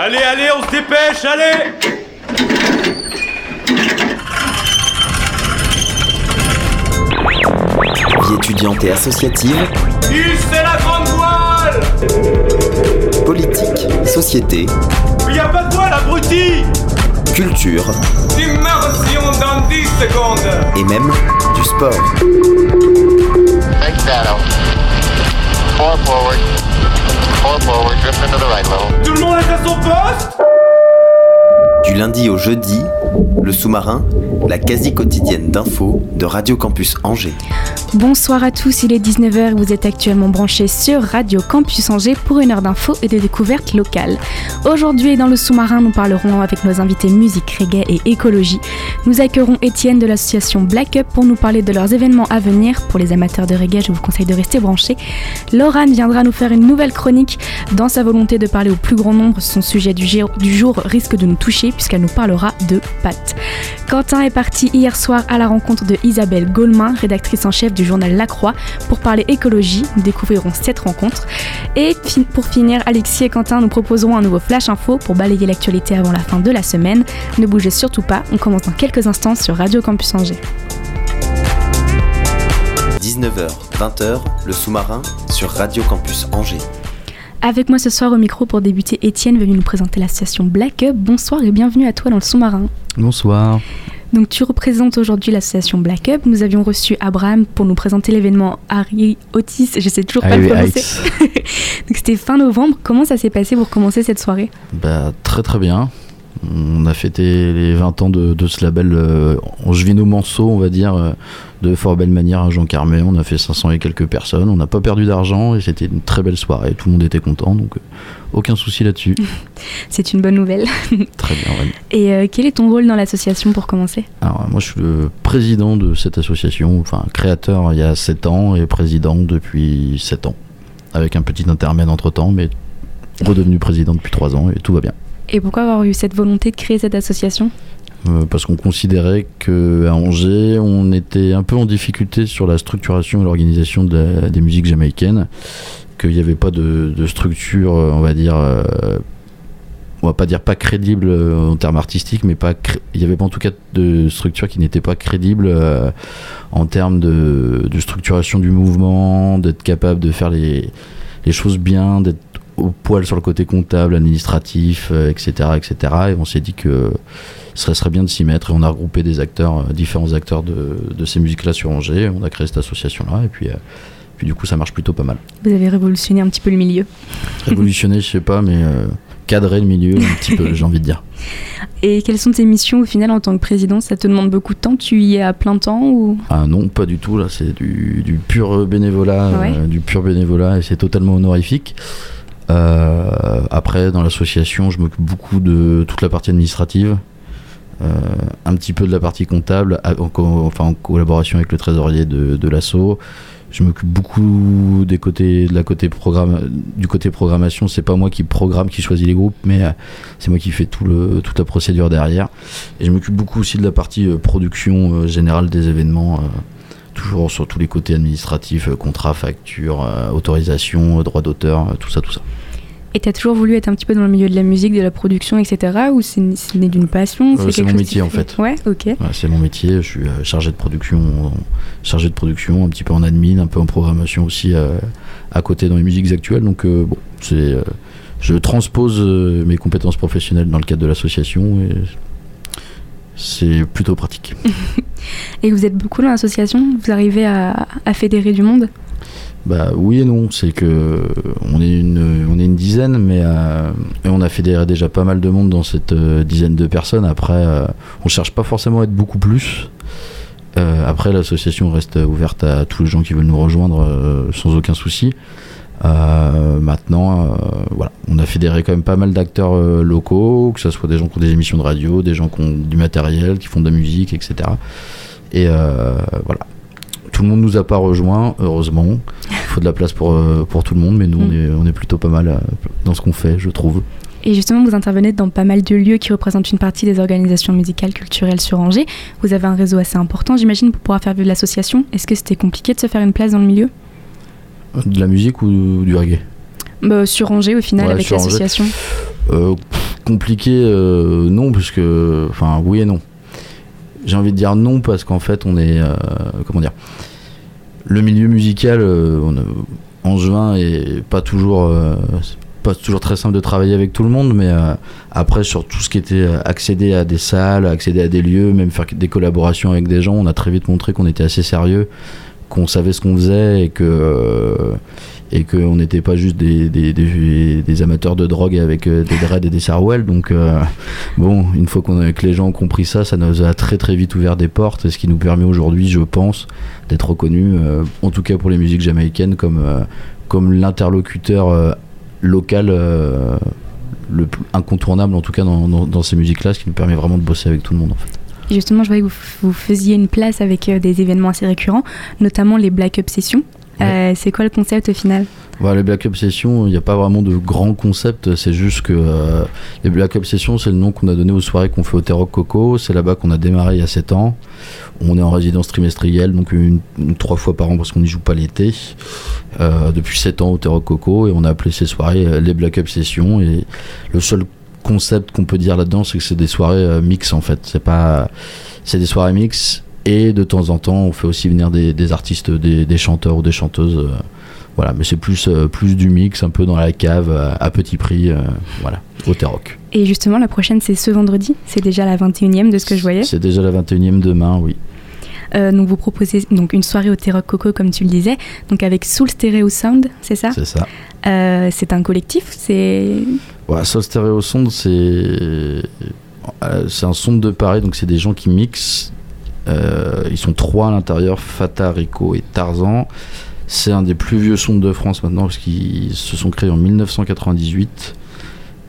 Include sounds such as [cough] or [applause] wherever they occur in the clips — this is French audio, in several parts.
Allez, allez, on se dépêche, allez Vie étudiante et associative, c'est la grande voile politique, société, Il y a pas de voile, abruti culture Immersion dans 10 secondes et même du sport. Shadow. Four forward. Four forward. Tout le monde est à son poste Du lundi au jeudi, le sous-marin, la quasi quotidienne d'infos de Radio Campus Angers. Bonsoir à tous, il est 19h et vous êtes actuellement branchés sur Radio Campus Angers pour une heure d'infos et de découvertes locales. Aujourd'hui, dans le sous-marin, nous parlerons avec nos invités musique, reggae et écologie. Nous accueillerons Étienne de l'association Black Up pour nous parler de leurs événements à venir. Pour les amateurs de reggae, je vous conseille de rester branchés. Laurane viendra nous faire une nouvelle chronique. Dans sa volonté de parler au plus grand nombre, son sujet du jour, risque de nous toucher puisqu'elle nous parlera de pâtes. Quentin est parti hier soir à la rencontre de Isabelle Gaulmin, rédactrice en chef du journal La Croix, pour parler écologie. Nous découvrirons cette rencontre. Et pour finir, Alexis et Quentin nous proposeront un nouveau Flash Info pour balayer l'actualité avant la fin de la semaine. Ne bougez surtout pas, on commence dans quelques instants sur Radio Campus Angers. 19h, 20h, le sous-marin sur Radio Campus Angers. Avec moi ce soir au micro pour débuter, Étienne venu nous présenter l'association Black Up. Bonsoir et bienvenue à toi dans le sous-marin. Bonsoir. Donc tu représentes aujourd'hui l'association Black Up. Nous avions reçu Abraham pour nous présenter l'événement Harry Otis. Je sais toujours pas le prononcer. [laughs] Donc c'était fin novembre. Comment ça s'est passé pour commencer cette soirée? Bah, très très bien. On a fêté les 20 ans de, de ce label euh, en Jevino Manceau, on va dire, euh, de fort belle manière à Jean Carmet. On a fait 500 et quelques personnes. On n'a pas perdu d'argent et c'était une très belle soirée. Tout le monde était content, donc euh, aucun souci là-dessus. [laughs] C'est une bonne nouvelle. [laughs] très bien, vraiment. Et euh, quel est ton rôle dans l'association pour commencer? Alors, moi, je suis le président de cette association, enfin, créateur il y a 7 ans et président depuis 7 ans. Avec un petit intermède entre temps, mais redevenu président depuis 3 ans et tout va bien. Et pourquoi avoir eu cette volonté de créer cette association Euh, parce qu'on considérait qu'à Angers, on était un peu en difficulté sur la structuration et l'organisation des musiques jamaïcaines, qu'il n'y avait pas de, structure, euh, on va dire, euh, on va pas dire pas crédible euh, en termes artistiques, mais il n'y avait pas en tout cas de structure qui n'était pas crédible en termes de, de structuration du mouvement, d'être capable de faire les, les choses bien, d'être au poil sur le côté comptable, administratif, euh, etc., etc. Et on s'est dit que ce serait bien de s'y mettre et on a regroupé des acteurs, euh, différents acteurs de, de ces musiques-là sur Angers. On a créé cette association-là et puis, euh, puis du coup ça marche plutôt pas mal. Vous avez révolutionné un petit peu le milieu. Révolutionner, je sais pas, mais euh, cadrer le milieu un petit peu, j'ai envie de dire. [laughs] Et quelles sont tes missions au final en tant que président? Ça te demande beaucoup de temps? Tu y es à plein temps ou? Ah non, pas du tout. Là, c'est du, du pur bénévolat, Ouais. euh, du pur bénévolat, et c'est totalement honorifique. Euh, après, dans l'association, je m'occupe beaucoup de toute la partie administrative, euh, un petit peu de la partie comptable, en, collaboration avec le trésorier de, de l'asso. Je m'occupe beaucoup des côtés, de la côté programme, du côté programmation. C'est pas moi qui programme, qui choisit les groupes, mais euh, c'est moi qui fais tout le, toute la procédure derrière. Et je m'occupe beaucoup aussi de la partie production générale des événements, toujours sur tous les côtés administratifs, euh, contrat, facture, euh, autorisation, euh, droit d'auteur, tout ça, tout ça. Et t'as toujours voulu être un petit peu dans le milieu de la musique, de la production, etc. Ou c'est né d'une passion Euh, c'est mon métier, en fait-. Ouais, ok. Ouais, c'est mon métier, je suis chargé de production, chargé de production, un petit peu en admin, un peu en programmation aussi à côté dans les musiques actuelles. Donc euh, bon, c'est, euh, je transpose mes compétences professionnelles dans le cadre de l'association et c'est plutôt pratique. [laughs] Et vous êtes beaucoup dans l'association? Vous arrivez à, à fédérer du monde? Bah oui et non, c'est que on est une, on est une dizaine, mais euh, et on a fédéré déjà pas mal de monde dans cette euh, dizaine de personnes. Après, euh, on cherche pas forcément à être beaucoup plus. Euh, après, l'association reste ouverte à tous les gens qui veulent nous rejoindre euh, sans aucun souci. Euh, maintenant, euh, voilà, on a fédéré quand même pas mal d'acteurs euh, locaux, que ce soit des gens qui ont des émissions de radio, des gens qui ont du matériel, qui font de la musique, etc. Et voilà. Tout le monde nous a pas rejoint, heureusement. Il faut de la place pour, pour tout le monde, mais nous, on, Mm. est, on est plutôt pas mal dans ce qu'on fait, je trouve. Et justement, vous intervenez dans pas mal de lieux qui représentent une partie des organisations musicales, culturelles sur Angers. Vous avez un réseau assez important, j'imagine, pour pouvoir faire vivre l'association. Est-ce que c'était compliqué de se faire une place dans le milieu? De la musique ou du reggae bah, Sur Angers, au final, Ouais, avec l'association. Euh, compliqué, euh, non, puisque. Enfin, oui et non. J'ai envie de dire non parce qu'en fait, on est. euh, comment dire Le milieu musical euh, on, a- en juin est pas toujours. euh, c'est pas toujours très simple de travailler avec tout le monde, mais euh, après, sur tout ce qui était euh, accéder à des salles, accéder à des lieux, même faire des collaborations avec des gens, on a très vite montré qu'on était assez sérieux, qu'on savait ce qu'on faisait et que. euh, et qu'on n'était pas juste des, amateurs de drogue avec euh, des dreads et des sarouels. Donc, euh, bon, une fois qu'on que les gens ont compris ça, ça nous a très très vite ouvert des portes, ce qui nous permet aujourd'hui, je pense, d'être reconnus, en tout cas pour les musiques jamaïcaines, comme, comme l'interlocuteur local le plus incontournable, en tout cas dans, dans, dans ces musiques-là, ce qui nous permet vraiment de bosser avec tout le monde. En fait. Justement, je voyais que vous, vous faisiez une place avec euh, des événements assez récurrents, notamment les Black Up Sessions. Euh, c'est quoi le concept au final? Voilà, les Black Up Sessions, il n'y a pas vraiment de grand concept, c'est juste que euh, les Black Up Sessions, c'est le nom qu'on a donné aux soirées qu'on fait au Terroc Coco, c'est là-bas qu'on a démarré il y a 7 ans. On est en résidence trimestrielle, donc une, une- trois fois par an parce qu'on n'y joue pas l'été, euh, depuis 7 ans au Terroc Coco, et on a appelé ces soirées euh, les Black Up Sessions, et le seul concept qu'on peut dire là-dedans, c'est que c'est des soirées euh, mix en fait, c'est pas... C'est des soirées mix, et de temps en temps, on fait aussi venir des, des artistes, des, des chanteurs ou des chanteuses. euh, voilà, mais c'est plus, euh, plus du mix, un peu dans la cave, euh, à petit prix, voilà, au Terroc. Et justement, la prochaine, c'est ce vendredi? C'est déjà la 21e de ce que je voyais? C'est déjà la 21e demain, oui. Euh, donc, vous proposez donc, une soirée au T-Rock Coco, comme tu le disais, donc avec Soul Stereo Sound, c'est ça? C'est ça. Euh, C'est un collectif C'est. Soul Stereo Sound, c'est euh, c'est un son de Paris, donc c'est des gens qui mixent. Euh, ils sont trois à l'intérieur, Fata, Rico et Tarzan. C'est un des plus vieux sons de France maintenant, parce qu'ils se sont créés en 1998.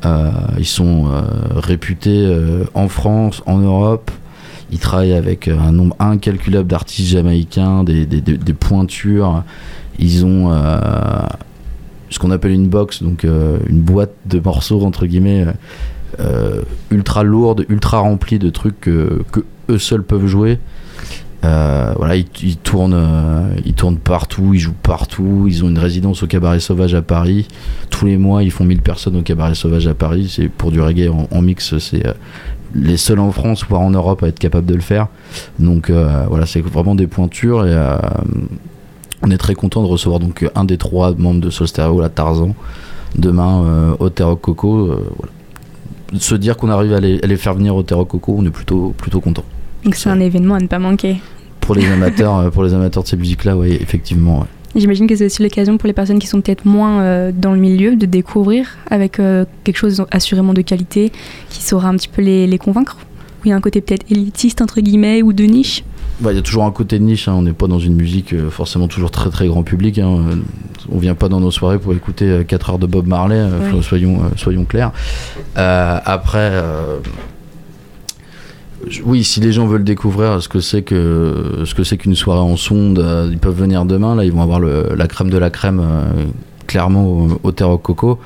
Euh, ils sont euh, réputés en France, en Europe. Ils travaillent avec un nombre incalculable d'artistes jamaïcains, des, des- des- pointures. Ils ont euh, ce qu'on appelle une box, donc euh, une boîte de morceaux entre guillemets euh, euh, ultra lourde, ultra remplie de trucs que, eux seuls peuvent jouer. Euh, voilà, ils, tournent, euh, ils tournent partout, ils jouent partout. Ils ont une résidence au Cabaret Sauvage à Paris. Tous les mois, ils font 1000 personnes au Cabaret Sauvage à Paris. C'est pour du reggae en, mix, c'est euh, les seuls en France, voire en Europe, à être capables de le faire. Donc euh, voilà, c'est vraiment des pointures et euh, on est très content de recevoir donc un des trois membres de Soul Stereo, la Tarzan, demain au Coco. euh, voilà. Se dire qu'on arrive à les, à les faire venir au Terroc Coco, on est plutôt plutôt content. Donc, c'est un événement à ne pas manquer. Pour les amateurs, pour les amateurs de ces musiques-là, oui, effectivement. ouais. J'imagine que c'est aussi l'occasion pour les personnes qui sont peut-être moins euh, dans le milieu de découvrir avec euh, quelque chose assurément de qualité qui saura un petit peu les, les convaincre. Il y a un côté peut-être élitiste, entre guillemets, ou de niche. Bah, Il y a toujours un côté de niche, hein, on n'est pas dans une musique euh, forcément toujours très très grand public. hein, on vient pas dans nos soirées pour écouter 4 heures de Bob Marley, soyons, soyons clairs. Après, oui, si les gens veulent découvrir ce que c'est que ce que c'est qu'une soirée en sonde, euh, ils peuvent venir demain. Là, ils vont avoir le- la crème de la crème, euh, clairement au, au Coco.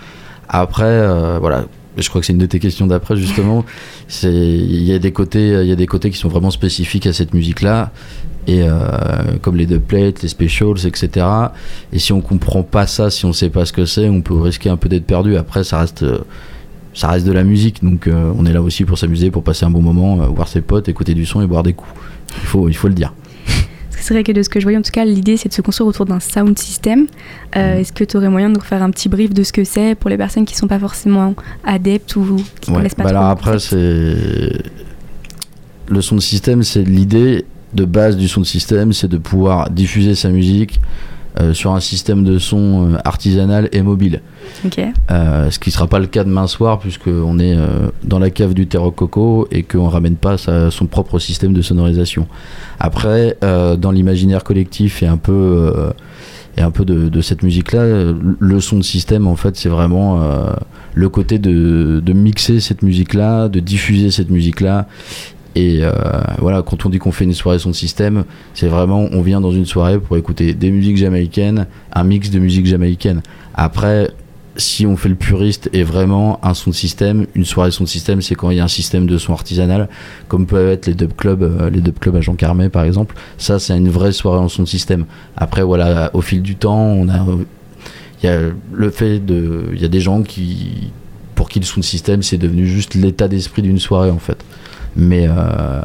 Après, euh, voilà. Je crois que c'est une de tes questions d'après justement. [laughs] C'est il y a des côtés, il y a des côtés qui sont vraiment spécifiques à cette musique-là et comme les dubplates, les specials, etc. Et si on comprend pas ça, si on sait pas ce que c'est, on peut risquer un peu d'être perdu. Après, ça reste, ça reste de la musique, donc euh, on est là aussi pour s'amuser, pour passer un bon moment, euh, voir ses potes, écouter du son et boire des coups. Il faut, il faut le dire. C'est vrai que de ce que je voyais, en tout cas, l'idée c'est de se construire autour d'un sound system. Euh, Est-ce que tu aurais moyen de nous faire un petit brief de ce que c'est pour les personnes qui sont pas forcément adeptes ou qui Ouais. connaissent pas Bah trop alors après, c'est le son de système, c'est l'idée de base du son de système, c'est de pouvoir diffuser sa musique euh, sur un système de son euh, artisanal et mobile. Euh, ce qui ne sera pas le cas demain soir puisqu'on est dans la cave du Terroc Coco et qu'on ramène pas sa- son propre système de sonorisation. Après, dans l'imaginaire collectif et un peu, et un peu de, de cette musique-là, le son de système, en fait, c'est vraiment le côté de, de mixer cette musique-là, de diffuser cette musique-là. Et euh, voilà, quand on dit qu'on fait une soirée son de système, c'est vraiment, on vient dans une soirée pour écouter des musiques jamaïcaines, un mix de musique jamaïcaine. Après, si on fait le puriste et vraiment un son de système, une soirée son de système, c'est quand il y a un système de son artisanal, comme peuvent être les dub clubs, euh, les dub clubs à Jean Carmet par exemple. Ça, c'est une vraie soirée en son de système. Après, voilà, au fil du temps, il y a le fait de, il y a des gens qui, pour qui le sound system, c'est devenu juste l'état d'esprit d'une soirée en fait. Mais, euh,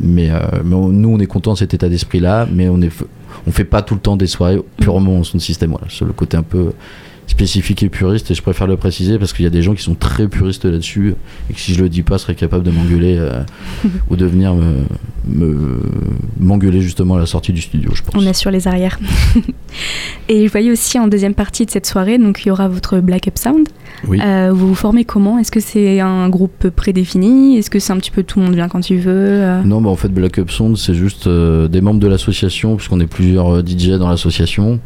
mais, euh, nous, on est content de cet état d'esprit-là, mais on on fait pas tout le temps des soirées purement en sound system. Voilà, le côté un peu spécifique et puriste, et je préfère le préciser parce qu'il y a des gens qui sont très puristes là-dessus, et que si je le dis pas, seraient capables de m'engueuler euh, [laughs] ou de venir me, me- m'engueuler justement à la sortie du studio, je pense. On assure les arrières. [laughs] et je voyais aussi en deuxième partie de cette soirée, donc il y aura votre Black Up Sound. Oui. Euh, vous vous formez comment? Est-ce que c'est un groupe prédéfini? Est-ce que c'est un petit peu tout le monde vient quand il veut Euh, Non, bah en fait, Black Up Sound, c'est juste euh, des membres de l'association, puisqu'on est plusieurs euh, DJ dans l'association.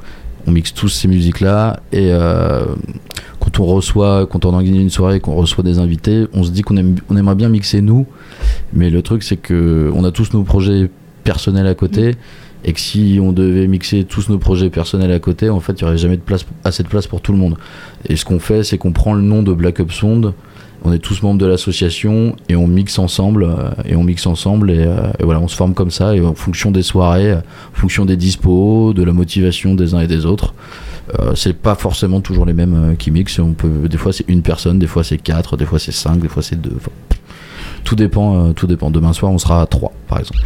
On mixe tous ces musiques-là. Et euh, quand on reçoit, quand on organise une soirée et qu'on reçoit des invités, on se dit qu'on aime, on aimerait bien mixer nous. Mais le truc, c'est que on a tous nos projets personnels à côté. Et que si on devait mixer tous nos projets personnels à côté, en fait, il n'y aurait jamais de place, assez de place pour tout le monde. Et ce qu'on fait, c'est qu'on prend le nom de Black Up Sound, on est tous membres de l'association et on mixe ensemble euh, et on mixe ensemble et, euh, et voilà on se forme comme ça et en fonction des soirées en fonction des dispos de la motivation des uns et des autres. Euh, c'est pas forcément toujours les mêmes euh, qui mixent. Des fois c'est une personne des fois c'est quatre des fois c'est cinq des fois c'est deux tout dépend tout dépend. Demain soir on sera à trois par exemple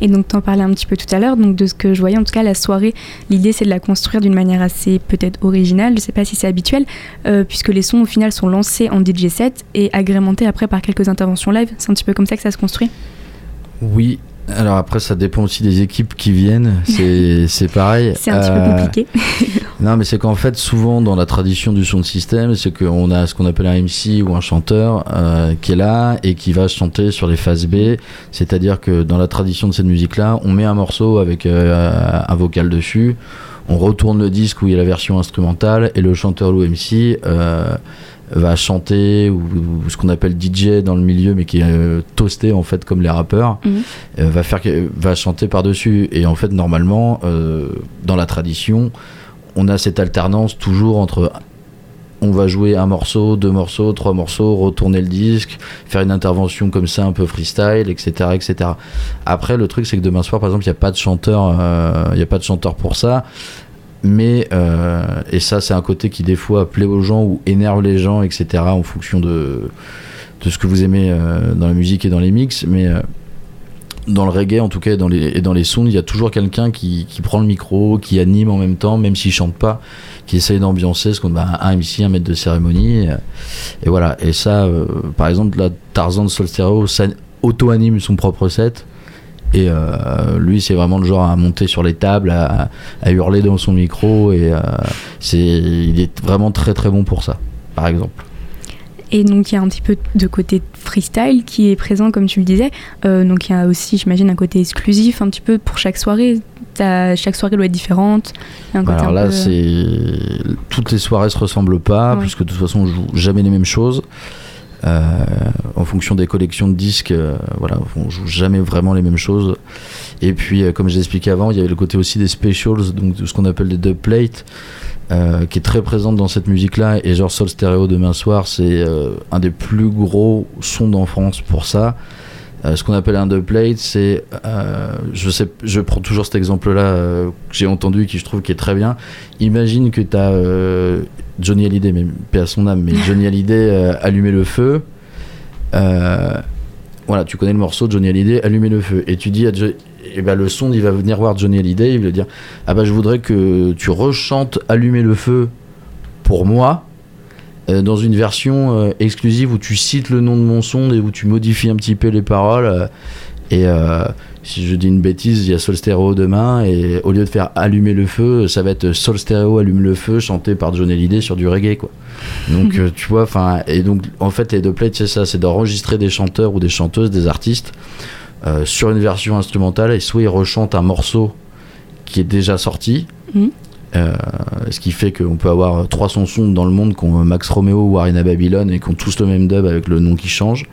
Et donc, t'en parlais un petit peu tout à l'heure. Donc, de ce que je voyais, en tout cas, la soirée, l'idée, c'est de la construire d'une manière assez peut-être originale. Je sais pas si c'est habituel, euh, puisque les sons, au final, sont lancés en DJ set et agrémentés après par quelques interventions live. C'est un petit peu comme ça que ça se construit? oui alors après ça dépend aussi des équipes qui viennent c'est [laughs] c'est pareil C'est un petit Euh, peu compliqué. [laughs] Non, mais c'est qu'en fait, souvent dans la tradition du son de système, c'est qu'on a ce qu'on appelle un MC ou un chanteur euh, qui est là et qui va chanter sur les phases B. C'est-à-dire que dans la tradition de cette musique-là, on met un morceau avec euh, un vocal dessus, on retourne le disque où il y a la version instrumentale et le chanteur ou MC euh, va chanter ou, ou ce qu'on appelle DJ dans le milieu, mais qui est euh, toasté en fait comme les rappeurs, Mhm. euh, va faire va chanter par dessus. Et en fait, normalement, euh, dans la tradition on a cette alternance toujours entre on va jouer un morceau, deux morceaux, trois morceaux, retourner le disque, faire une intervention comme ça un peu freestyle, etc., etc. Après, le truc c'est que demain soir, par exemple, il n'y a pas de chanteur, euh, il y a pas de chanteur pour ça. Mais euh, et ça, c'est un côté qui des fois plaît aux gens ou énerve les gens, etc. En fonction de de ce que vous aimez euh, dans la musique et dans les mix. Mais euh, dans le reggae en tout cas et dans les, et dans les sounds, il y a toujours quelqu'un qui, qui prend le micro, qui anime en même temps, même s'il chante pas, qui essaye d'ambiancer, ce qu'on bah, un MC, un maître de cérémonie. Et, voilà. Et ça, par exemple, là, Tarzan de ça auto-anime son propre set. Et euh, lui, c'est vraiment le genre à monter sur les tables, à, à hurler dans son micro. Et euh, c'est, il est vraiment très très bon pour ça, par exemple. Et donc il y a un petit peu de côté freestyle qui est présent, comme tu le disais. Euh, donc il y a aussi, j'imagine, un côté exclusif un petit peu pour chaque soirée. T'as- chaque soirée doit être différente. Un côté Alors un là, peu- c'est toutes les soirées se ressemblent pas, Ouais. puisque de toute façon, on joue jamais les mêmes choses. Euh, en fonction des collections de disques, euh, voilà, on joue jamais vraiment les mêmes choses. Et puis, euh, comme j'ai expliqué avant, il y avait le côté aussi des specials, donc de ce qu'on appelle des dubplates, euh, qui est très présente dans cette musique-là. Et genre Sol Stereo demain soir, c'est un des plus gros sons en France pour ça. Euh, ce qu'on appelle un dubplate, c'est, euh, je sais, je prends toujours cet exemple-là euh, que j'ai entendu, qui je trouve qui est très bien. Imagine que tu as Johnny Hallyday, mais paix à son âme, mais Johnny [laughs] Hallyday allumer le feu. Voilà, tu connais le morceau Johnny Hallyday, allumer le feu, et tu dis à Jo- eh ben, le son, il va venir voir Johnny Hallyday, il va dire ah bah je voudrais que tu rechantes allumer le feu pour moi. Euh, dans une version euh, exclusive où tu cites le nom de mon son et où tu modifies un petit peu les paroles. euh, et si je dis une bêtise, il y a Sol Stereo demain, et au lieu de faire allumer le feu, ça va être Sol Stereo allume le feu, chanté par Johnny Hallyday sur du reggae, quoi. Donc, euh, tu vois, enfin, et donc, en fait, les deux plates, c'est ça, c'est d'enregistrer des chanteurs ou des chanteuses, des artistes, euh, sur une version instrumentale, et soit ils rechantent un morceau qui est déjà sorti, Mhm. Euh, ce qui fait qu'on peut avoir 300 sons dans le monde qui ont Max Romeo ou Arena Babylon et qui ont tous le même dub avec le nom qui change.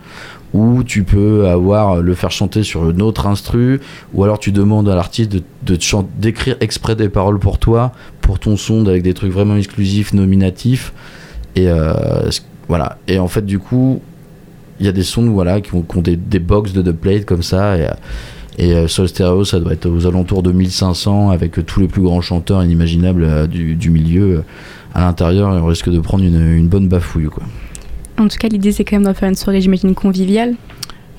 Ou tu peux avoir le faire chanter sur une autre instru ou alors tu demandes à l'artiste de, de d'écrire exprès des paroles pour toi pour ton son avec des trucs vraiment exclusifs nominatifs. Et euh, voilà. Et en fait du coup il y a des sons voilà qui ont, des, des box de dubplate comme ça et euh, Soul Stereo ça doit être aux alentours de 1500 avec euh, tous les plus grands chanteurs inimaginables euh, du, du milieu à l'intérieur et on risque de prendre une, une bonne bafouille quoi En tout cas, l'idée c'est quand même d'en faire une soirée, j'imagine, conviviale.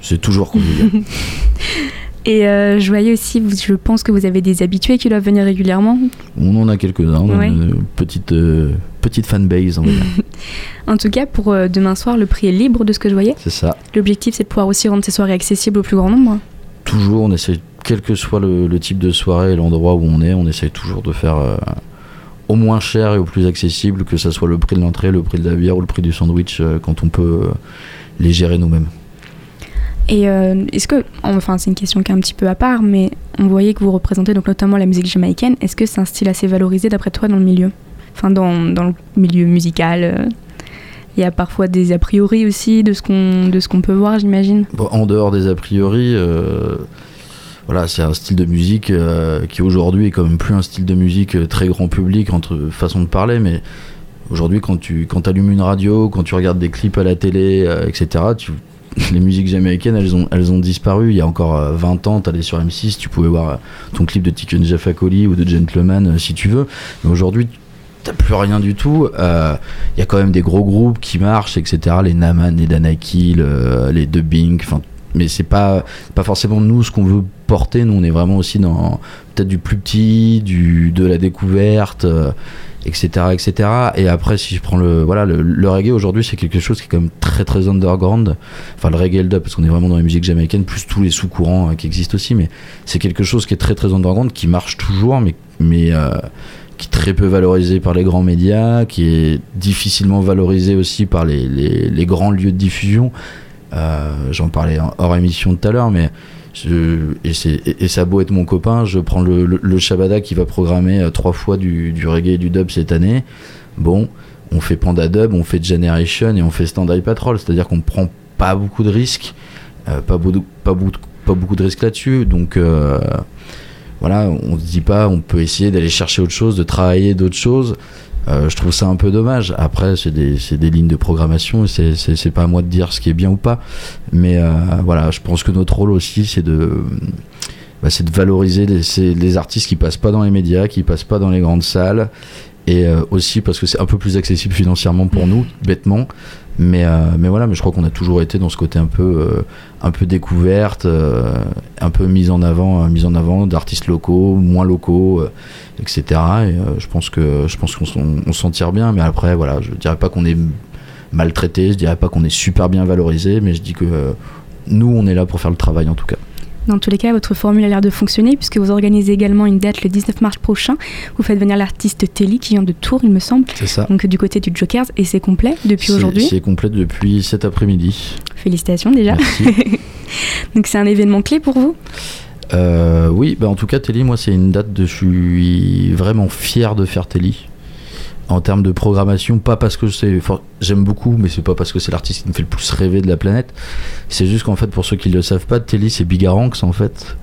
C'est toujours convivial. [laughs] [laughs] Et euh, je voyais aussi, je pense que vous avez des habitués qui doivent venir régulièrement. on en a quelques-uns, Ouais. une petite, euh, petite fanbase. [laughs] En tout cas, pour euh, demain soir, le prix est libre de ce que je voyais. c'est ça. L'objectif c'est de pouvoir aussi rendre ces soirées accessibles au plus grand nombre. Toujours, on essaie, quel que soit le, type de soirée et l'endroit où on est, on essaye toujours de faire euh, au moins cher et au plus accessible, que ça soit le prix de l'entrée, le prix de la bière ou le prix du sandwich, euh, quand on peut euh, les gérer nous-mêmes. Et est-ce que, enfin c'est une question qui est un petit peu à part, mais on voyait que vous représentez donc notamment la musique jamaïcaine. Est-ce que c'est un style assez valorisé d'après toi dans le milieu? Enfin dans, dans le milieu musical Il y a parfois des a priori aussi de ce qu'on de ce qu'on peut voir, j'imagine. En dehors des a priori, euh, voilà, c'est un style de musique euh, qui aujourd'hui est quand même plus un style de musique euh, très grand public entre façon de parler, mais aujourd'hui quand tu quand allumes une radio, quand tu regardes des clips à la télé, etc., tu, [laughs] les musiques américaines, elles ont, elles ont disparu. Il y a encore euh, 20 ans, t'allais sur M6, tu pouvais voir ton clip de Tiken Jafakoli ou de Gentleman si tu veux, mais aujourd'hui t'as plus rien du tout. Euh, Il y a quand même des gros groupes qui marchent, etc. Les Naman, les Danaki, le- les Dubbing, enfin mais c'est pas pas forcément nous ce qu'on veut porter nous on est vraiment aussi dans peut-être du plus petit du de la découverte euh, etc etc et après si je prends le voilà le, reggae aujourd'hui c'est quelque chose qui est quand même très très underground enfin le reggae le dub parce qu'on est vraiment dans la musique jamaïcaine plus tous les sous-courants euh, qui existent aussi mais c'est quelque chose qui est très très underground qui marche toujours mais mais euh, qui est très peu valorisé par les grands médias, qui est difficilement valorisé aussi par les, les, grands lieux de diffusion. Euh, J'en parlais hors émission tout à l'heure, mais et, et, et ça a beau être mon copain, je prends le, le, Shabada qui va programmer euh, trois fois du, du reggae et du dub cette année. Bon, on fait Panda Dub, on fait Generation et on fait Stand Eye Patrol, c'est-à-dire qu'on prend pas beaucoup de risques, pas, beaucoup, pas, beaucoup, de risques là-dessus, donc voilà, on se dit pas, on peut essayer d'aller chercher autre chose, de travailler d'autres choses. Euh, je trouve ça un peu dommage. Après, c'est des, des lignes de programmation, et c'est- pas à moi de dire ce qui est bien ou pas. Mais euh, voilà, je pense que notre rôle aussi, c'est de, bah, valoriser les artistes qui passent pas dans les médias, qui passent pas dans les grandes salles, et euh, aussi parce que c'est un peu plus accessible financièrement pour nous, bêtement. Mais, euh, mais voilà, mais je crois qu'on a toujours été dans ce côté un peu, euh, un peu découverte, euh, un peu mise en avant, mise en avant d'artistes locaux, moins locaux, etc. Et je pense que je pense qu'on s'en- tire bien. Mais après, voilà, je dirais pas qu'on est maltraité, je dirais pas qu'on est super bien valorisé, mais je dis que nous, on est là pour faire le travail en tout cas. Dans tous les cas, votre formule a l'air de fonctionner puisque vous organisez également une date le 19 mars prochain. Vous faites venir l'artiste Telly qui vient de Tours, il me semble, C'est ça. donc du côté du Jokers et c'est complet depuis aujourd'hui. C'est complet depuis cet après-midi. Félicitations déjà. Merci. [laughs] donc c'est un événement clé pour vous? Euh, oui, bah en tout cas, Telly, moi, c'est une date de. Je suis vraiment fier de faire Telly. En termes de programmation, pas parce que c'est. J'aime beaucoup, mais c'est pas parce que c'est l'artiste qui me fait le plus rêver de la planète. C'est juste qu'en fait, pour ceux qui ne le savent pas, Telly, c'est Bigaranx en fait.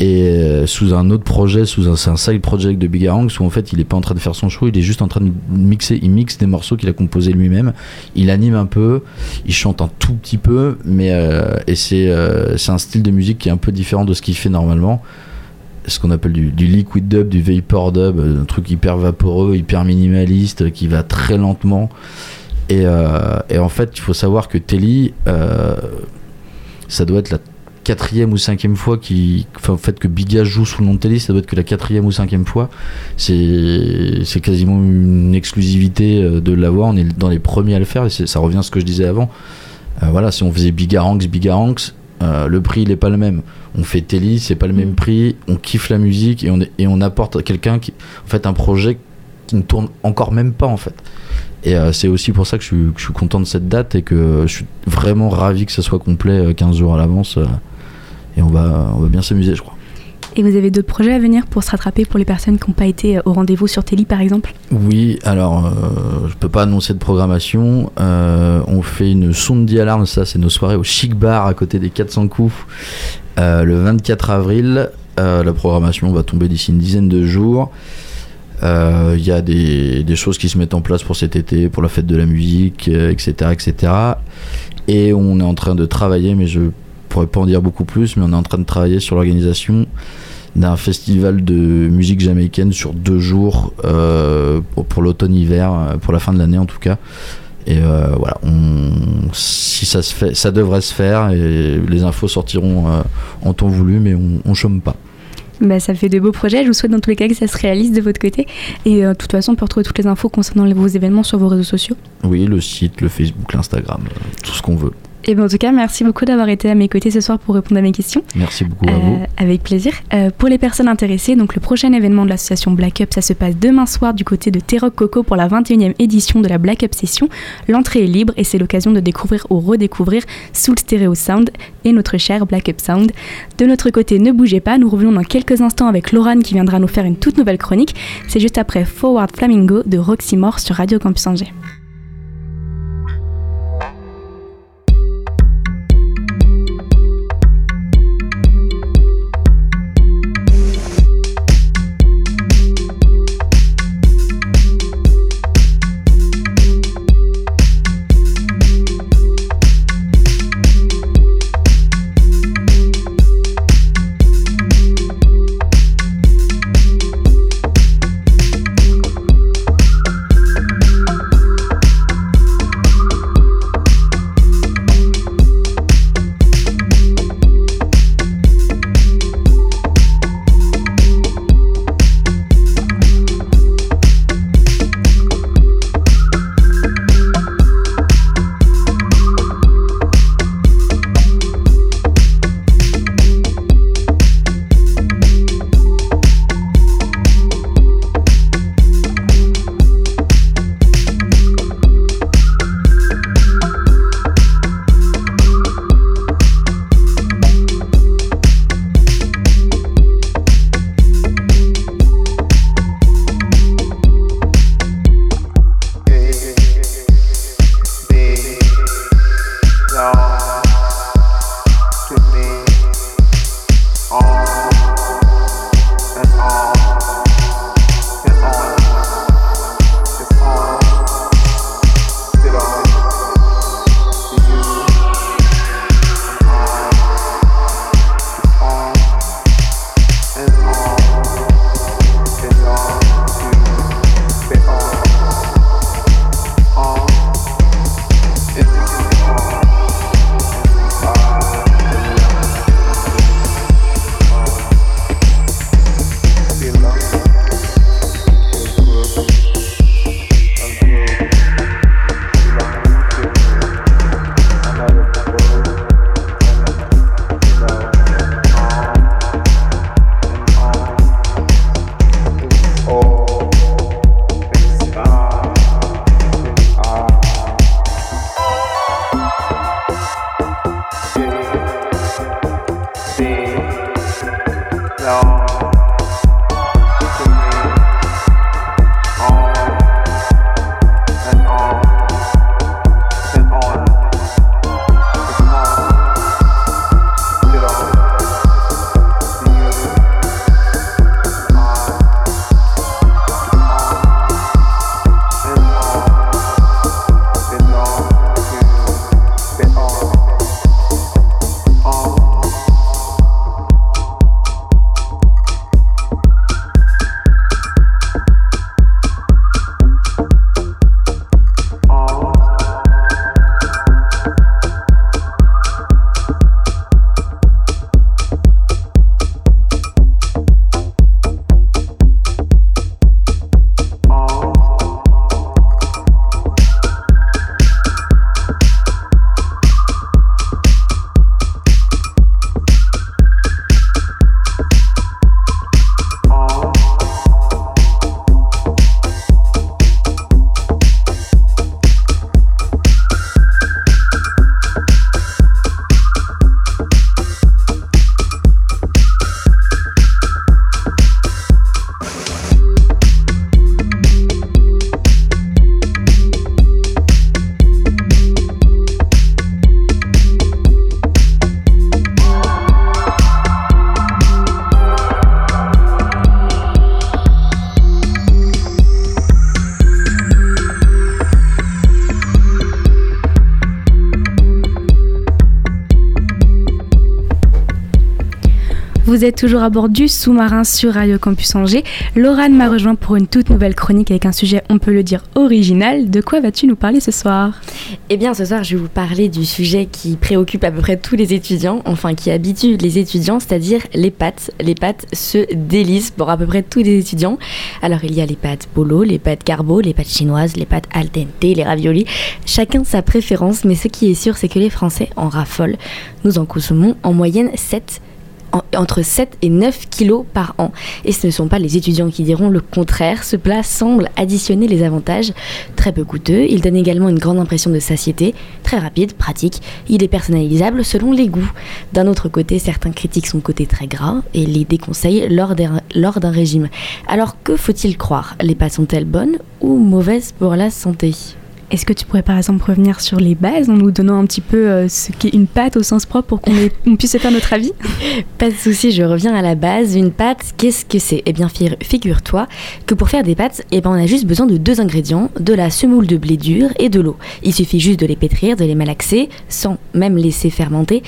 Et euh, sous un autre projet, sous un, un side project de Bigaranx où en fait il est pas en train de faire son show, il est juste en train de mixer, il mixe des morceaux qu'il a composés lui-même, il anime un peu, il chante un tout petit peu, mais euh, et c'est euh, un style de musique qui est un peu différent de ce qu'il fait normalement. Ce qu'on appelle du, du liquid dub, du vapor dub, un truc hyper vaporeux, hyper minimaliste, qui va très lentement. Et, euh, en fait, il faut savoir que Telly, euh, ça doit être la quatrième ou cinquième fois fait que Biga joue sous le nom de Telly ça doit être que la quatrième ou cinquième fois. C'est quasiment une exclusivité euh, de l'avoir. On est dans les premiers à le faire et ça revient à ce que je disais avant. Euh, voilà si on faisait Bigaranx Bigaranx euh, le prix il est pas le même. On fait Telly c'est pas le même prix. On kiffe la musique et on, et on apporte à quelqu'un qui en fait un projet qui ne tourne encore même pas en fait. Et euh, c'est aussi pour ça que je, suis, que je suis content de cette date et que je suis vraiment ravi que ça soit complet euh, 15 jours à l'avance euh, et on va, on va bien s'amuser, je crois. Et vous avez d'autres projets à venir pour se rattraper pour les personnes qui n'ont pas été euh, au rendez-vous sur Telly par exemple? Oui, alors euh, je peux pas annoncer de programmation. Euh, on fait une sonde d'alarme, ça c'est nos soirées au Chic Bar à côté des 400 coups euh, le 24 avril. La programmation va tomber d'ici une dizaine de jours. Il y a des, des choses qui se mettent en place pour cet été, pour la fête de la musique, etc., etc. Et on est en train de travailler, mais je pourrais pas en dire beaucoup plus, mais on est en train de travailler sur l'organisation d'un festival de musique jamaïcaine sur deux jours euh, pour, l'automne-hiver, euh, pour la fin de l'année en tout cas. Et euh, voilà, on, si ça se fait, ça devrait se faire et les infos sortiront euh, en temps voulu, mais on, on chôme pas. Bah, ça fait de beaux projets. Je vous souhaite dans tous les cas que ça se réalise de votre côté. Et de toute façon, on peut retrouver toutes les infos concernant les- vos événements sur vos réseaux sociaux. Oui, le site, le Facebook, l'Instagram, tout ce qu'on veut. Et ben, en tout cas, merci beaucoup d'avoir été à mes côtés ce soir pour répondre à mes questions. Merci beaucoup à Euh, vous. avec plaisir. Euh, pour les personnes intéressées, donc le prochain événement de l'association Black Up, ça se passe demain soir du côté de T-Rock Coco pour la 21e édition de la Black Up Session. L'entrée est libre et c'est l'occasion de découvrir ou redécouvrir Soul Stereo Sound et notre cher Black Up Sound. De notre côté, ne bougez pas, nous revenons dans quelques instants avec Laurane qui viendra nous faire une toute nouvelle chronique. C'est juste après Forward Flamingo de Roxy Moore sur Radio Campus Angers. Vous êtes toujours à bord du sous-marin sur Radio Campus Angers. Laurane m'a rejoint pour une toute nouvelle chronique avec un sujet, on peut le dire, original. De quoi vas-tu nous parler ce soir? Eh bien, ce soir, je vais vous parler du sujet qui préoccupe à peu près tous les étudiants, enfin qui habitue les étudiants, c'est-à-dire les pâtes. Les pâtes se délisent pour à peu près tous les étudiants. Alors, il y a les pâtes polo, les pâtes carbo, les pâtes chinoises, les pâtes al dente, les raviolis. Chacun sa préférence, mais ce qui est sûr, c'est que les Français en raffolent. Nous en consommons en moyenne 7 entre 7 et 9 kilos par an. Et ce ne sont pas les étudiants qui diront le contraire. Ce plat semble additionner les avantages. Très peu coûteux, il donne également une grande impression de satiété, très rapide, pratique. Il est personnalisable selon les goûts. D'un autre côté, certains critiquent son côté très gras et les déconseillent lors d'un régime. Alors que faut-il croire? Les pâtes sont-elles bonnes ou mauvaises pour la santé? Est-ce que tu pourrais par exemple revenir sur les bases en nous donnant un petit peu euh, ce qu'est une pâte au sens propre pour qu'on puisse se faire notre avis? [laughs] Pas de souci, je reviens à la base. Une pâte, qu'est-ce que c'est? Eh bien, figure-toi que pour faire des pâtes, eh ben, on a juste besoin de deux ingrédients, de la semoule de blé dur et de l'eau. Il suffit juste de les pétrir, de les malaxer, sans même laisser fermenter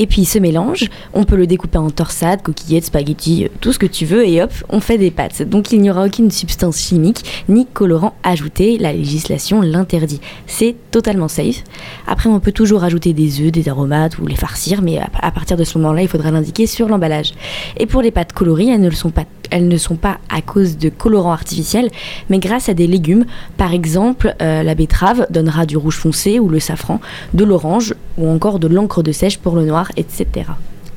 et puis ce mélange, on peut le découper en torsades, coquillettes, spaghettis, euh, tout ce que tu veux, et hop, on fait des pâtes. Donc il n'y aura aucune substance chimique ni colorant ajouté, la législation l'interdit. C'est totalement safe. Après, on peut toujours ajouter des œufs, des aromates ou les farcir, mais à partir de ce moment-là, il faudra l'indiquer sur l'emballage. Et pour les pâtes coloris, elles ne le sont pas elles ne sont pas à cause de colorants artificiels, mais grâce à des légumes. Par exemple, euh, la betterave donnera du rouge foncé ou le safran, de l'orange ou encore de l'encre de sèche pour le noir, etc.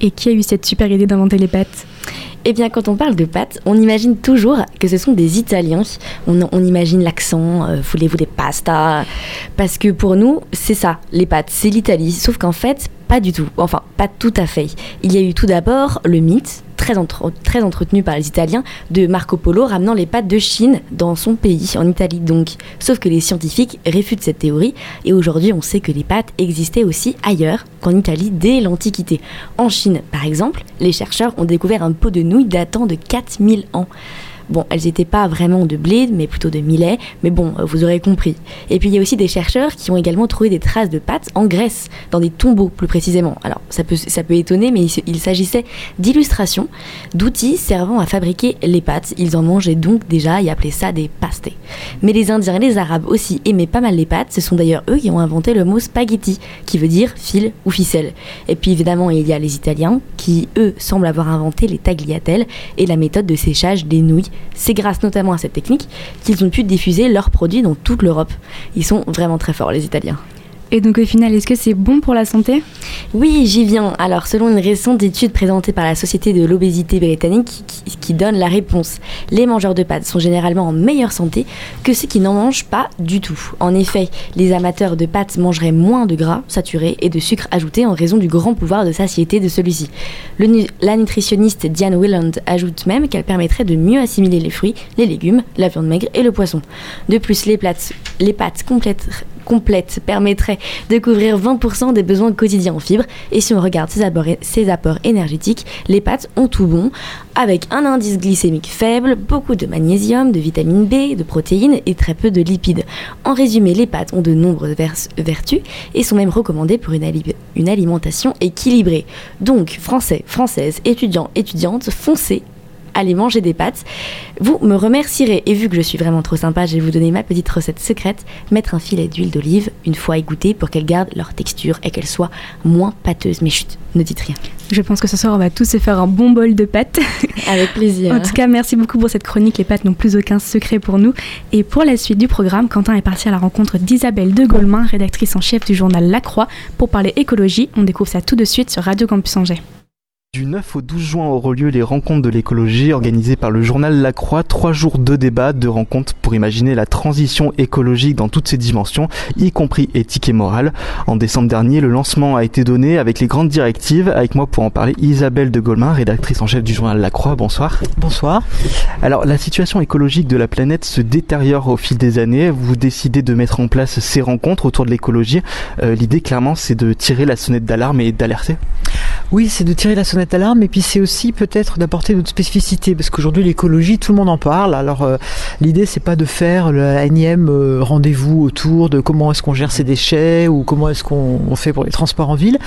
Et qui a eu cette super idée d'inventer les pâtes? Eh bien, quand on parle de pâtes, on imagine toujours que ce sont des Italiens. On, imagine l'accent, euh, voulez-vous des pastas? Parce que pour nous, c'est ça, les pâtes, c'est l'Italie. Sauf qu'en fait, pas du tout. Enfin, pas tout à fait. Il y a eu tout d'abord le mythe, très, entretenu par les Italiens, de Marco Polo ramenant les pâtes de Chine dans son pays, en Italie donc. Sauf que les scientifiques réfutent cette théorie, et aujourd'hui on sait que les pâtes existaient aussi ailleurs qu'en Italie dès l'Antiquité. En Chine, par exemple, les chercheurs ont découvert un pot de nouilles datant de 4000 ans. Bon, elles n'étaient pas vraiment de blé, mais plutôt de millet, mais bon, euh, vous aurez compris. Et puis il y a aussi des chercheurs qui ont également trouvé des traces de pâtes en Grèce, dans des tombeaux plus précisément. Alors ça peut, ça peut étonner, mais il, s'agissait d'illustrations, d'outils servant à fabriquer les pâtes. Ils en mangeaient donc déjà et appelaient ça des pastés. Mais les Indiens et les Arabes aussi aimaient pas mal les pâtes, ce sont d'ailleurs eux qui ont inventé le mot spaghetti, qui veut dire fil ou ficelle. Et puis évidemment, il y a les Italiens, qui eux semblent avoir inventé les tagliatelles et la méthode de séchage des nouilles c'est grâce notamment à cette technique qu'ils ont pu diffuser leurs produits dans toute l'Europe. Ils sont vraiment très forts, les Italiens. Et donc au final, est-ce que c'est bon pour la santé? Oui, j'y viens. Alors selon une récente étude présentée par la Société de l'obésité britannique qui, donne la réponse, les mangeurs de pâtes sont généralement en meilleure santé que ceux qui n'en mangent pas du tout. En effet, les amateurs de pâtes mangeraient moins de gras saturés et de sucre ajouté en raison du grand pouvoir de satiété de celui-ci. La nutritionniste Diane Willand ajoute même qu'elle permettrait de mieux assimiler les fruits, les légumes, la viande maigre et le poisson. De plus, les, pâtes complètes complète permettrait de couvrir 20% des besoins quotidiens en fibres. Et si on regarde ces apports, énergétiques, les pâtes ont tout bon, avec un indice glycémique faible, beaucoup de magnésium, de vitamine B, de protéines et très peu de lipides. En résumé, les pâtes ont de nombreuses vertus et sont même recommandées pour une, une alimentation équilibrée. Donc, français, françaises, étudiants, étudiantes, foncez aller manger des pâtes. Vous me remercierez. Et vu que je suis vraiment trop sympa, je vais vous donner ma petite recette secrète. Mettre un filet d'huile d'olive une fois égouttée pour qu'elle garde leur texture et qu'elle soit moins pâteuse. Mais chut, ne dites rien. Je pense que ce soir, on va tous se faire un bon bol de pâtes. [laughs] Avec plaisir. en tout cas, merci beaucoup pour cette chronique. Les pâtes n'ont plus aucun secret pour nous. Et pour la suite du programme, Quentin est parti à la rencontre d'Isabelle de Gaulmin, rédactrice en chef du journal La Croix, pour parler écologie. On découvre ça tout de suite sur Radio Campus Angers. Du 9 au 12 juin auront lieu les rencontres de l'écologie organisées par le journal La Croix. Trois jours de débats, de rencontres pour imaginer la transition écologique dans toutes ses dimensions, y compris éthique et morale. En décembre dernier, le lancement a été donné avec les grandes directives. Avec moi pour en parler, Isabelle de Gaulmin, rédactrice en chef du journal La Croix. Bonsoir. Bonsoir. Alors, la situation écologique de la planète se détériore au fil des années. Vous décidez de mettre en place ces rencontres autour de l'écologie. Euh, l'idée, clairement, c'est de tirer la sonnette d'alarme et d'alerter. Oui, c'est de tirer la sonnette d'alarme et puis c'est aussi peut-être d'apporter notre spécificité parce qu'aujourd'hui l'écologie, tout le monde en parle. Alors euh, l'idée c'est pas de faire le énième euh, rendez-vous autour de comment est-ce qu'on gère ses déchets ou comment est-ce qu'on fait pour les transports en ville,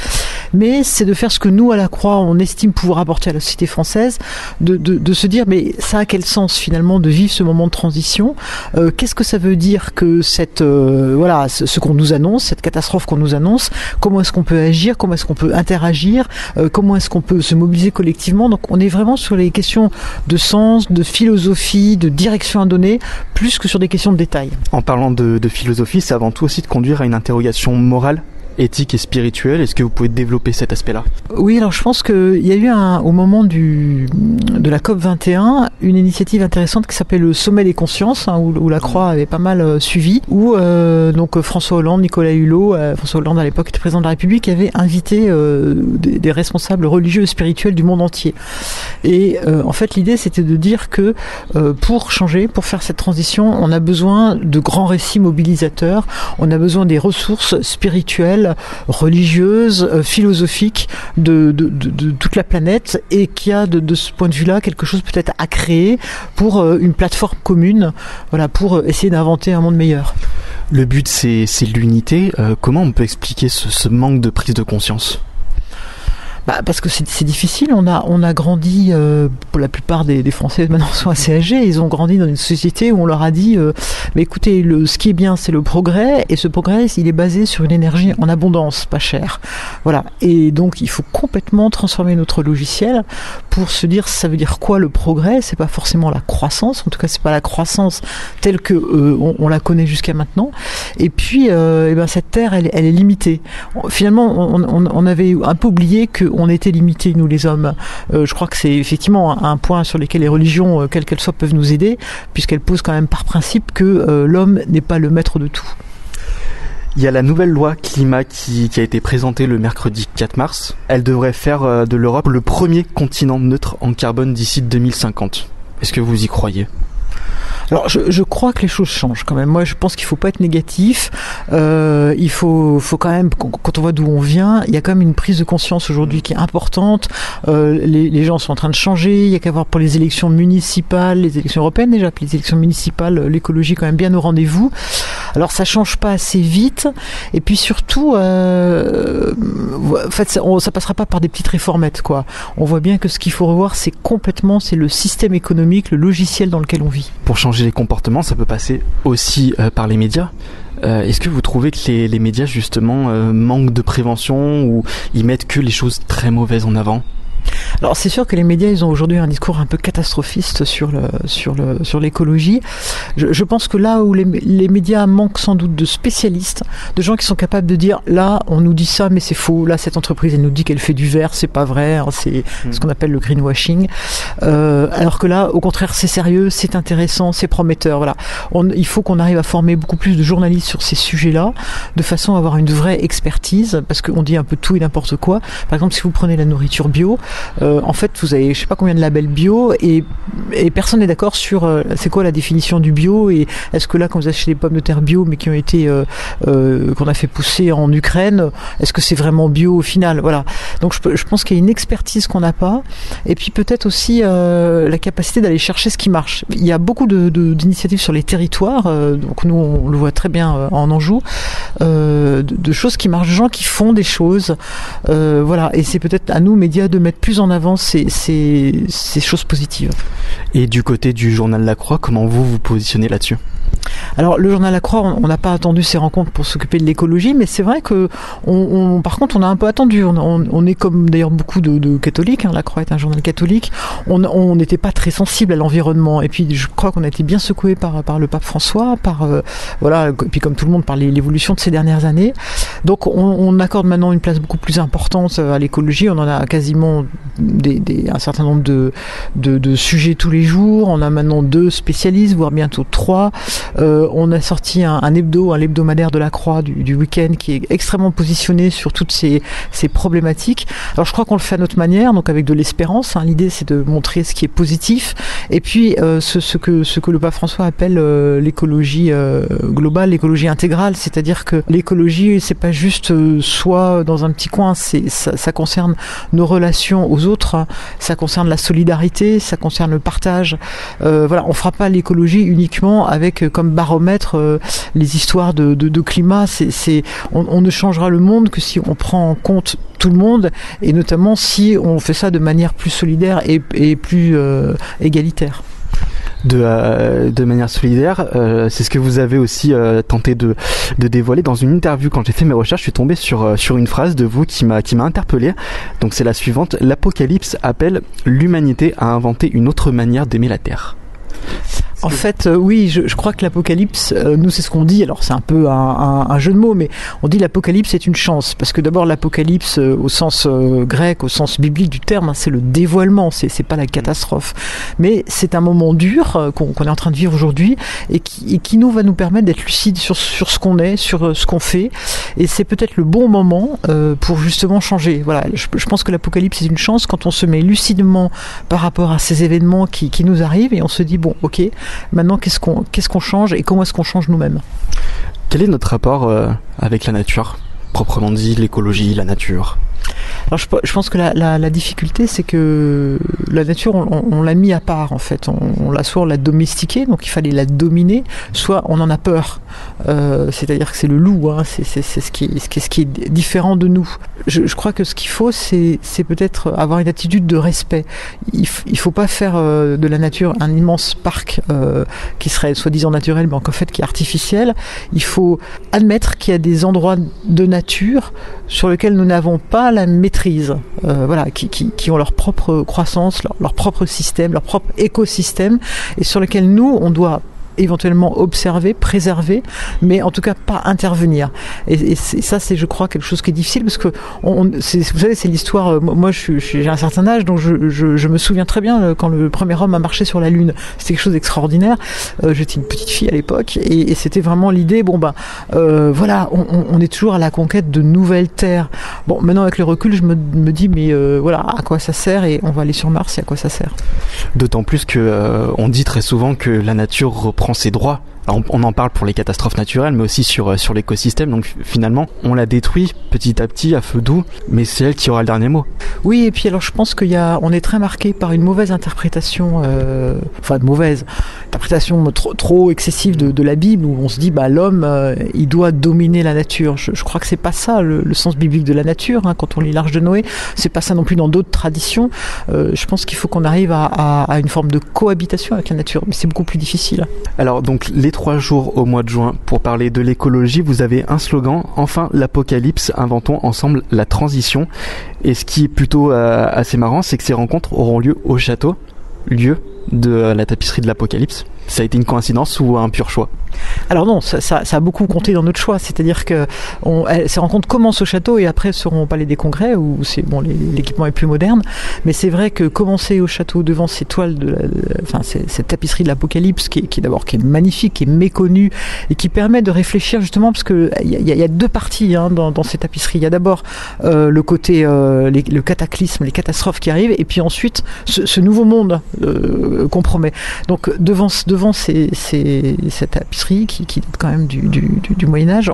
mais c'est de faire ce que nous à la Croix on estime pouvoir apporter à la société française, de, se dire mais ça a quel sens finalement de vivre ce moment de transition? Euh, Qu'est-ce que ça veut dire que cette voilà ce qu'on nous annonce, cette catastrophe qu'on nous annonce, comment est-ce qu'on peut agir, comment est-ce qu'on peut interagir? Euh, comment est-ce qu'on peut se mobiliser collectivement. Donc on est vraiment sur les questions de sens, de philosophie, de direction à donner, plus que sur des questions de détail. En parlant de, de philosophie, c'est avant tout aussi de conduire à une interrogation morale éthique et spirituelle. Est-ce que vous pouvez développer cet aspect-là? Oui, alors je pense qu'il y a eu un, au moment du, de la COP 21 une initiative intéressante qui s'appelle le Sommet des consciences, hein, où, où, la Croix avait pas mal euh, suivi, où euh, donc François Hollande, Nicolas Hulot, euh, François Hollande à l'époque était président de la République, avait invité euh, des, des, responsables religieux et spirituels du monde entier. Et euh, en fait, l'idée c'était de dire que pour changer, pour faire cette transition, on a besoin de grands récits mobilisateurs, on a besoin des ressources spirituelles religieuse, euh, philosophique de, toute la planète et qui a de, ce point de vue-là quelque chose peut-être à créer pour euh, une plateforme commune, voilà, pour euh, essayer d'inventer un monde meilleur. Le but c'est l'unité. comment on peut expliquer ce manque de prise de conscience? Bah, parce que c'est difficile. On a, on a grandi, euh, pour la plupart des, des, Français [laughs] maintenant sont assez âgés, ils ont grandi dans une société où on leur a dit, euh, mais écoutez, le, ce qui est bien, c'est le progrès, et ce progrès, il est basé sur une énergie en abondance, pas chère. Voilà. Et donc, il faut complètement transformer notre logiciel pour se dire, ça veut dire quoi le progrès? C'est pas forcément la croissance, en tout cas, c'est pas la croissance telle que euh, on, on, la connaît jusqu'à maintenant. Et puis, euh, et ben, cette terre, elle, est limitée. Finalement, on, avait un peu oublié que on était limité, nous les hommes. Euh, je crois que c'est effectivement un, point sur lequel les religions, euh, quelles qu'elles soient, peuvent nous aider, puisqu'elles posent quand même par principe que l'homme n'est pas le maître de tout. Il y a la nouvelle loi climat qui, a été présentée le mercredi 4 mars. Elle devrait faire de l'Europe le premier continent neutre en carbone d'ici 2050. Est-ce que vous y croyez? Alors, je, crois que les choses changent quand même. Moi, je pense qu'il faut pas être négatif. Euh, il faut, faut quand même, quand on voit d'où on vient, il y a quand même une prise de conscience aujourd'hui qui est importante. Euh, les, les, gens sont en train de changer. Il y a qu'à voir pour les élections municipales, les élections européennes déjà, puis les élections municipales, l'écologie quand même bien au rendez-vous. Alors, ça change pas assez vite. Et puis surtout, euh, en fait, ça, on, ça passera pas par des petites réformettes, quoi. On voit bien que ce qu'il faut revoir, c'est complètement, c'est le système économique, le logiciel dans lequel on vit. Pour changer les comportements, ça peut passer aussi euh, par les médias. Euh, Est-ce que vous trouvez que les, médias justement euh, manquent de prévention ou ils mettent que les choses très mauvaises en avant? Alors c'est sûr que les médias ils ont aujourd'hui un discours un peu catastrophiste sur le sur le sur l'écologie. Je, je, pense que là où les, les, médias manquent sans doute de spécialistes, de gens qui sont capables de dire là on nous dit ça mais c'est faux. Là cette entreprise elle nous dit qu'elle fait du vert, c'est pas vrai. Hein, c'est mmh. ce qu'on appelle le greenwashing. Euh, alors que là au contraire c'est sérieux, c'est intéressant, c'est prometteur. Voilà. On, il faut qu'on arrive à former beaucoup plus de journalistes sur ces sujets-là, de façon à avoir une vraie expertise parce qu'on dit un peu tout et n'importe quoi. Par exemple si vous prenez la nourriture bio euh, en fait, vous avez je sais pas combien de labels bio et, personne n'est d'accord sur euh, c'est quoi la définition du bio et est-ce que là, quand vous achetez des pommes de terre bio mais qui ont été euh qu'on a fait pousser en Ukraine, est-ce que c'est vraiment bio au final? Voilà. Donc je, pense qu'il y a une expertise qu'on n'a pas et puis peut-être aussi euh, la capacité d'aller chercher ce qui marche. Il y a beaucoup de, de, d'initiatives sur les territoires, euh, donc nous on le voit très bien en Anjou, de, choses qui marchent, de gens qui font des choses, voilà. Et c'est peut-être à nous médias de mettre plus en avant ces, ces, ces, choses positives. Et du côté du journal La Croix, comment vous vous positionnez là-dessus? Alors le journal La Croix, on n'a pas attendu ces rencontres pour s'occuper de l'écologie, mais c'est vrai que par contre on a un peu attendu. On, est comme d'ailleurs beaucoup de, catholiques. Hein, La Croix est un journal catholique. On n'était pas très sensible à l'environnement. Et puis je crois qu'on a été bien secoué par le pape François, par euh, voilà, et puis comme tout le monde par l'évolution de ces dernières années. Donc on, accorde maintenant une place beaucoup plus importante à l'écologie. On en a quasiment un certain nombre de sujets tous les jours. On a maintenant deux spécialistes, voire bientôt trois. Euh, on a sorti un, hebdo, un hebdomadaire de la Croix du, week-end qui est extrêmement positionné sur toutes ces, problématiques. Alors je crois qu'on le fait à notre manière, donc avec de l'espérance. Hein. L'idée c'est de montrer ce qui est positif et puis euh, ce, que, le pape François appelle euh, l'écologie globale, l'écologie intégrale, c'est-à-dire que l'écologie c'est pas juste euh, soi dans un petit coin. Ça, concerne nos relations aux autres, ça concerne la solidarité, ça concerne le partage. Voilà, on fera pas l'écologie uniquement avec euh, baromètre euh, les histoires de, de, de climat. C'est, on, ne changera le monde que si on prend en compte tout le monde et notamment si on fait ça de manière plus solidaire et, plus euh, égalitaire. de, euh, de manière solidaire. C'est ce que vous avez aussi tenté de, de dévoiler dans une interview. Quand j'ai fait mes recherches, je suis tombé sur, sur une phrase de vous qui m'a, qui m'a interpellé. Donc c'est la suivante. L'apocalypse appelle l'humanité à inventer une autre manière d'aimer la Terre. En fait, euh, oui, je, je crois que l'apocalypse, euh, nous c'est ce qu'on dit, alors c'est un peu un, un- un jeu de mots, mais on dit l'apocalypse est une chance, parce que d'abord l'apocalypse euh, au sens euh, grec, au sens biblique du terme, hein, c'est le dévoilement, c'est pas la catastrophe. Mais c'est un moment dur euh, qu'on est en train de vivre aujourd'hui et qui, et qui nous va nous permettre d'être lucides sur, sur ce qu'on est, sur ce qu'on fait, et c'est peut-être le bon moment euh, pour justement changer. Voilà, je, je pense que l'apocalypse est une chance quand on se met lucidement par rapport à ces événements qui, qui nous arrivent et on se dit bon, ok, maintenant qu'est-ce qu'on qu'est-ce qu'on change et comment est-ce qu'on change nous-mêmes? Quel est notre rapport euh, avec la nature? Proprement dit, l'écologie, la nature. Alors je, pe- je pense que la, difficulté, c'est que la nature, on, l'a mis à part en fait. On, l'a soit on l'a domestiquée, donc il fallait la dominer, soit on en a peur. Euh, C'est-à-dire que c'est le loup, hein, c'est ce, qui est, différent de nous. Je, crois que ce qu'il faut, c'est peut-être avoir une attitude de respect. Il, il faut pas faire euh, de la nature un immense parc euh, qui serait soi-disant naturel, mais en fait qui est artificiel. Il faut admettre qu'il y a des endroits de nature sur lesquels nous n'avons pas la maîtrise, euh, voilà, qui, ont leur propre croissance, leur, leur propre système, leur propre écosystème, et sur lesquels nous, on doit éventuellement observer, préserver, mais en tout cas pas intervenir. Et, ça, c'est, je crois, quelque chose qui est difficile parce que, vous savez, c'est l'histoire. euh, moi, j'ai un certain âge, donc je, me souviens très bien euh, quand le premier homme a marché sur la Lune. C'était quelque chose d'extraordinaire. Euh, j'étais une petite fille à l'époque, et, c'était vraiment l'idée. Bon ben, voilà, on, est toujours à la conquête de nouvelles terres. Bon, maintenant avec le recul, je me, dis, mais voilà, à quoi ça sert Et on va aller sur Mars, et à quoi ça sert? D'autant plus que on dit très souvent que la nature reprend ses droits. Alors, on, en parle pour les catastrophes naturelles, mais aussi sur, euh, sur l'écosystème. Donc finalement, on la détruit petit à petit à feu doux, mais c'est elle qui aura le dernier mot. Oui, et puis alors je pense qu'il y a, on est très marqué par une mauvaise interprétation, euh, enfin mauvaise interprétation trop, trop excessive de, de la Bible où on se dit bah l'homme euh, il doit dominer la nature. Je, je crois que c'est pas ça le, le sens biblique de la nature. hein, quand on lit l'Arche de Noé, c'est pas ça non plus dans d'autres traditions. Euh, je pense qu'il faut qu'on arrive à, à, à une forme de cohabitation avec la nature, mais c'est beaucoup plus difficile. Alors donc les trois jours au mois de juin pour parler de l'écologie, vous avez un slogan, enfin l'apocalypse, inventons ensemble la transition. Et ce qui est plutôt euh, assez marrant, c'est que ces rencontres auront lieu au château, lieu de euh, la tapisserie de l'apocalypse. Ça a été une coïncidence ou un pur choix? Alors non, ça, a beaucoup compté dans notre choix. C'est-à-dire que ces rencontres commencent au château et après seront au palais des congrès où c'est bon, l'équipement est plus moderne. Mais c'est vrai que commencer au château devant ces toiles enfin cette tapisserie de l'Apocalypse qui, qui d'abord qui est magnifique, qui est méconnue et qui permet de réfléchir justement parce que il y, a- deux parties hein, dans, dans ces tapisseries. Il y a d'abord euh, le côté euh, le cataclysme, les catastrophes qui arrivent et puis ensuite ce, nouveau monde euh, qu'on promet. Donc devant devant ces, ces- cette tapisserie qui, qui date quand même du, Moyen Âge,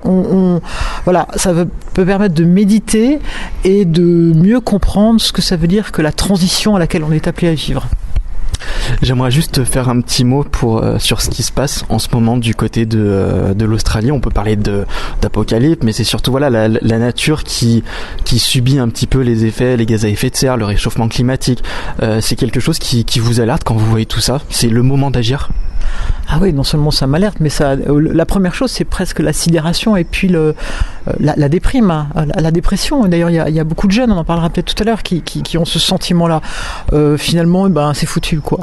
voilà, ça peut permettre de méditer et de mieux comprendre ce que ça veut dire que la transition à laquelle on est appelé à vivre. J'aimerais juste faire un petit mot euh, sur ce qui se passe en ce moment du côté de, euh, l'Australie. On peut parler d'apocalypse, mais c'est surtout voilà la, nature qui subit un petit peu les effets, les gaz à effet de serre, le réchauffement climatique. Euh, c'est quelque chose qui vous alerte quand vous voyez tout ça? C'est le moment d'agir? Ah oui, non seulement ça m'alerte, mais ça, euh, la première chose, c'est presque la sidération et puis le, euh, la, déprime, hein, la, la dépression. D'ailleurs, il y a, beaucoup de jeunes, on en parlera peut-être tout à l'heure, qui, qui, ont ce sentiment-là. Euh, finalement, eh ben, c'est foutu, quoi.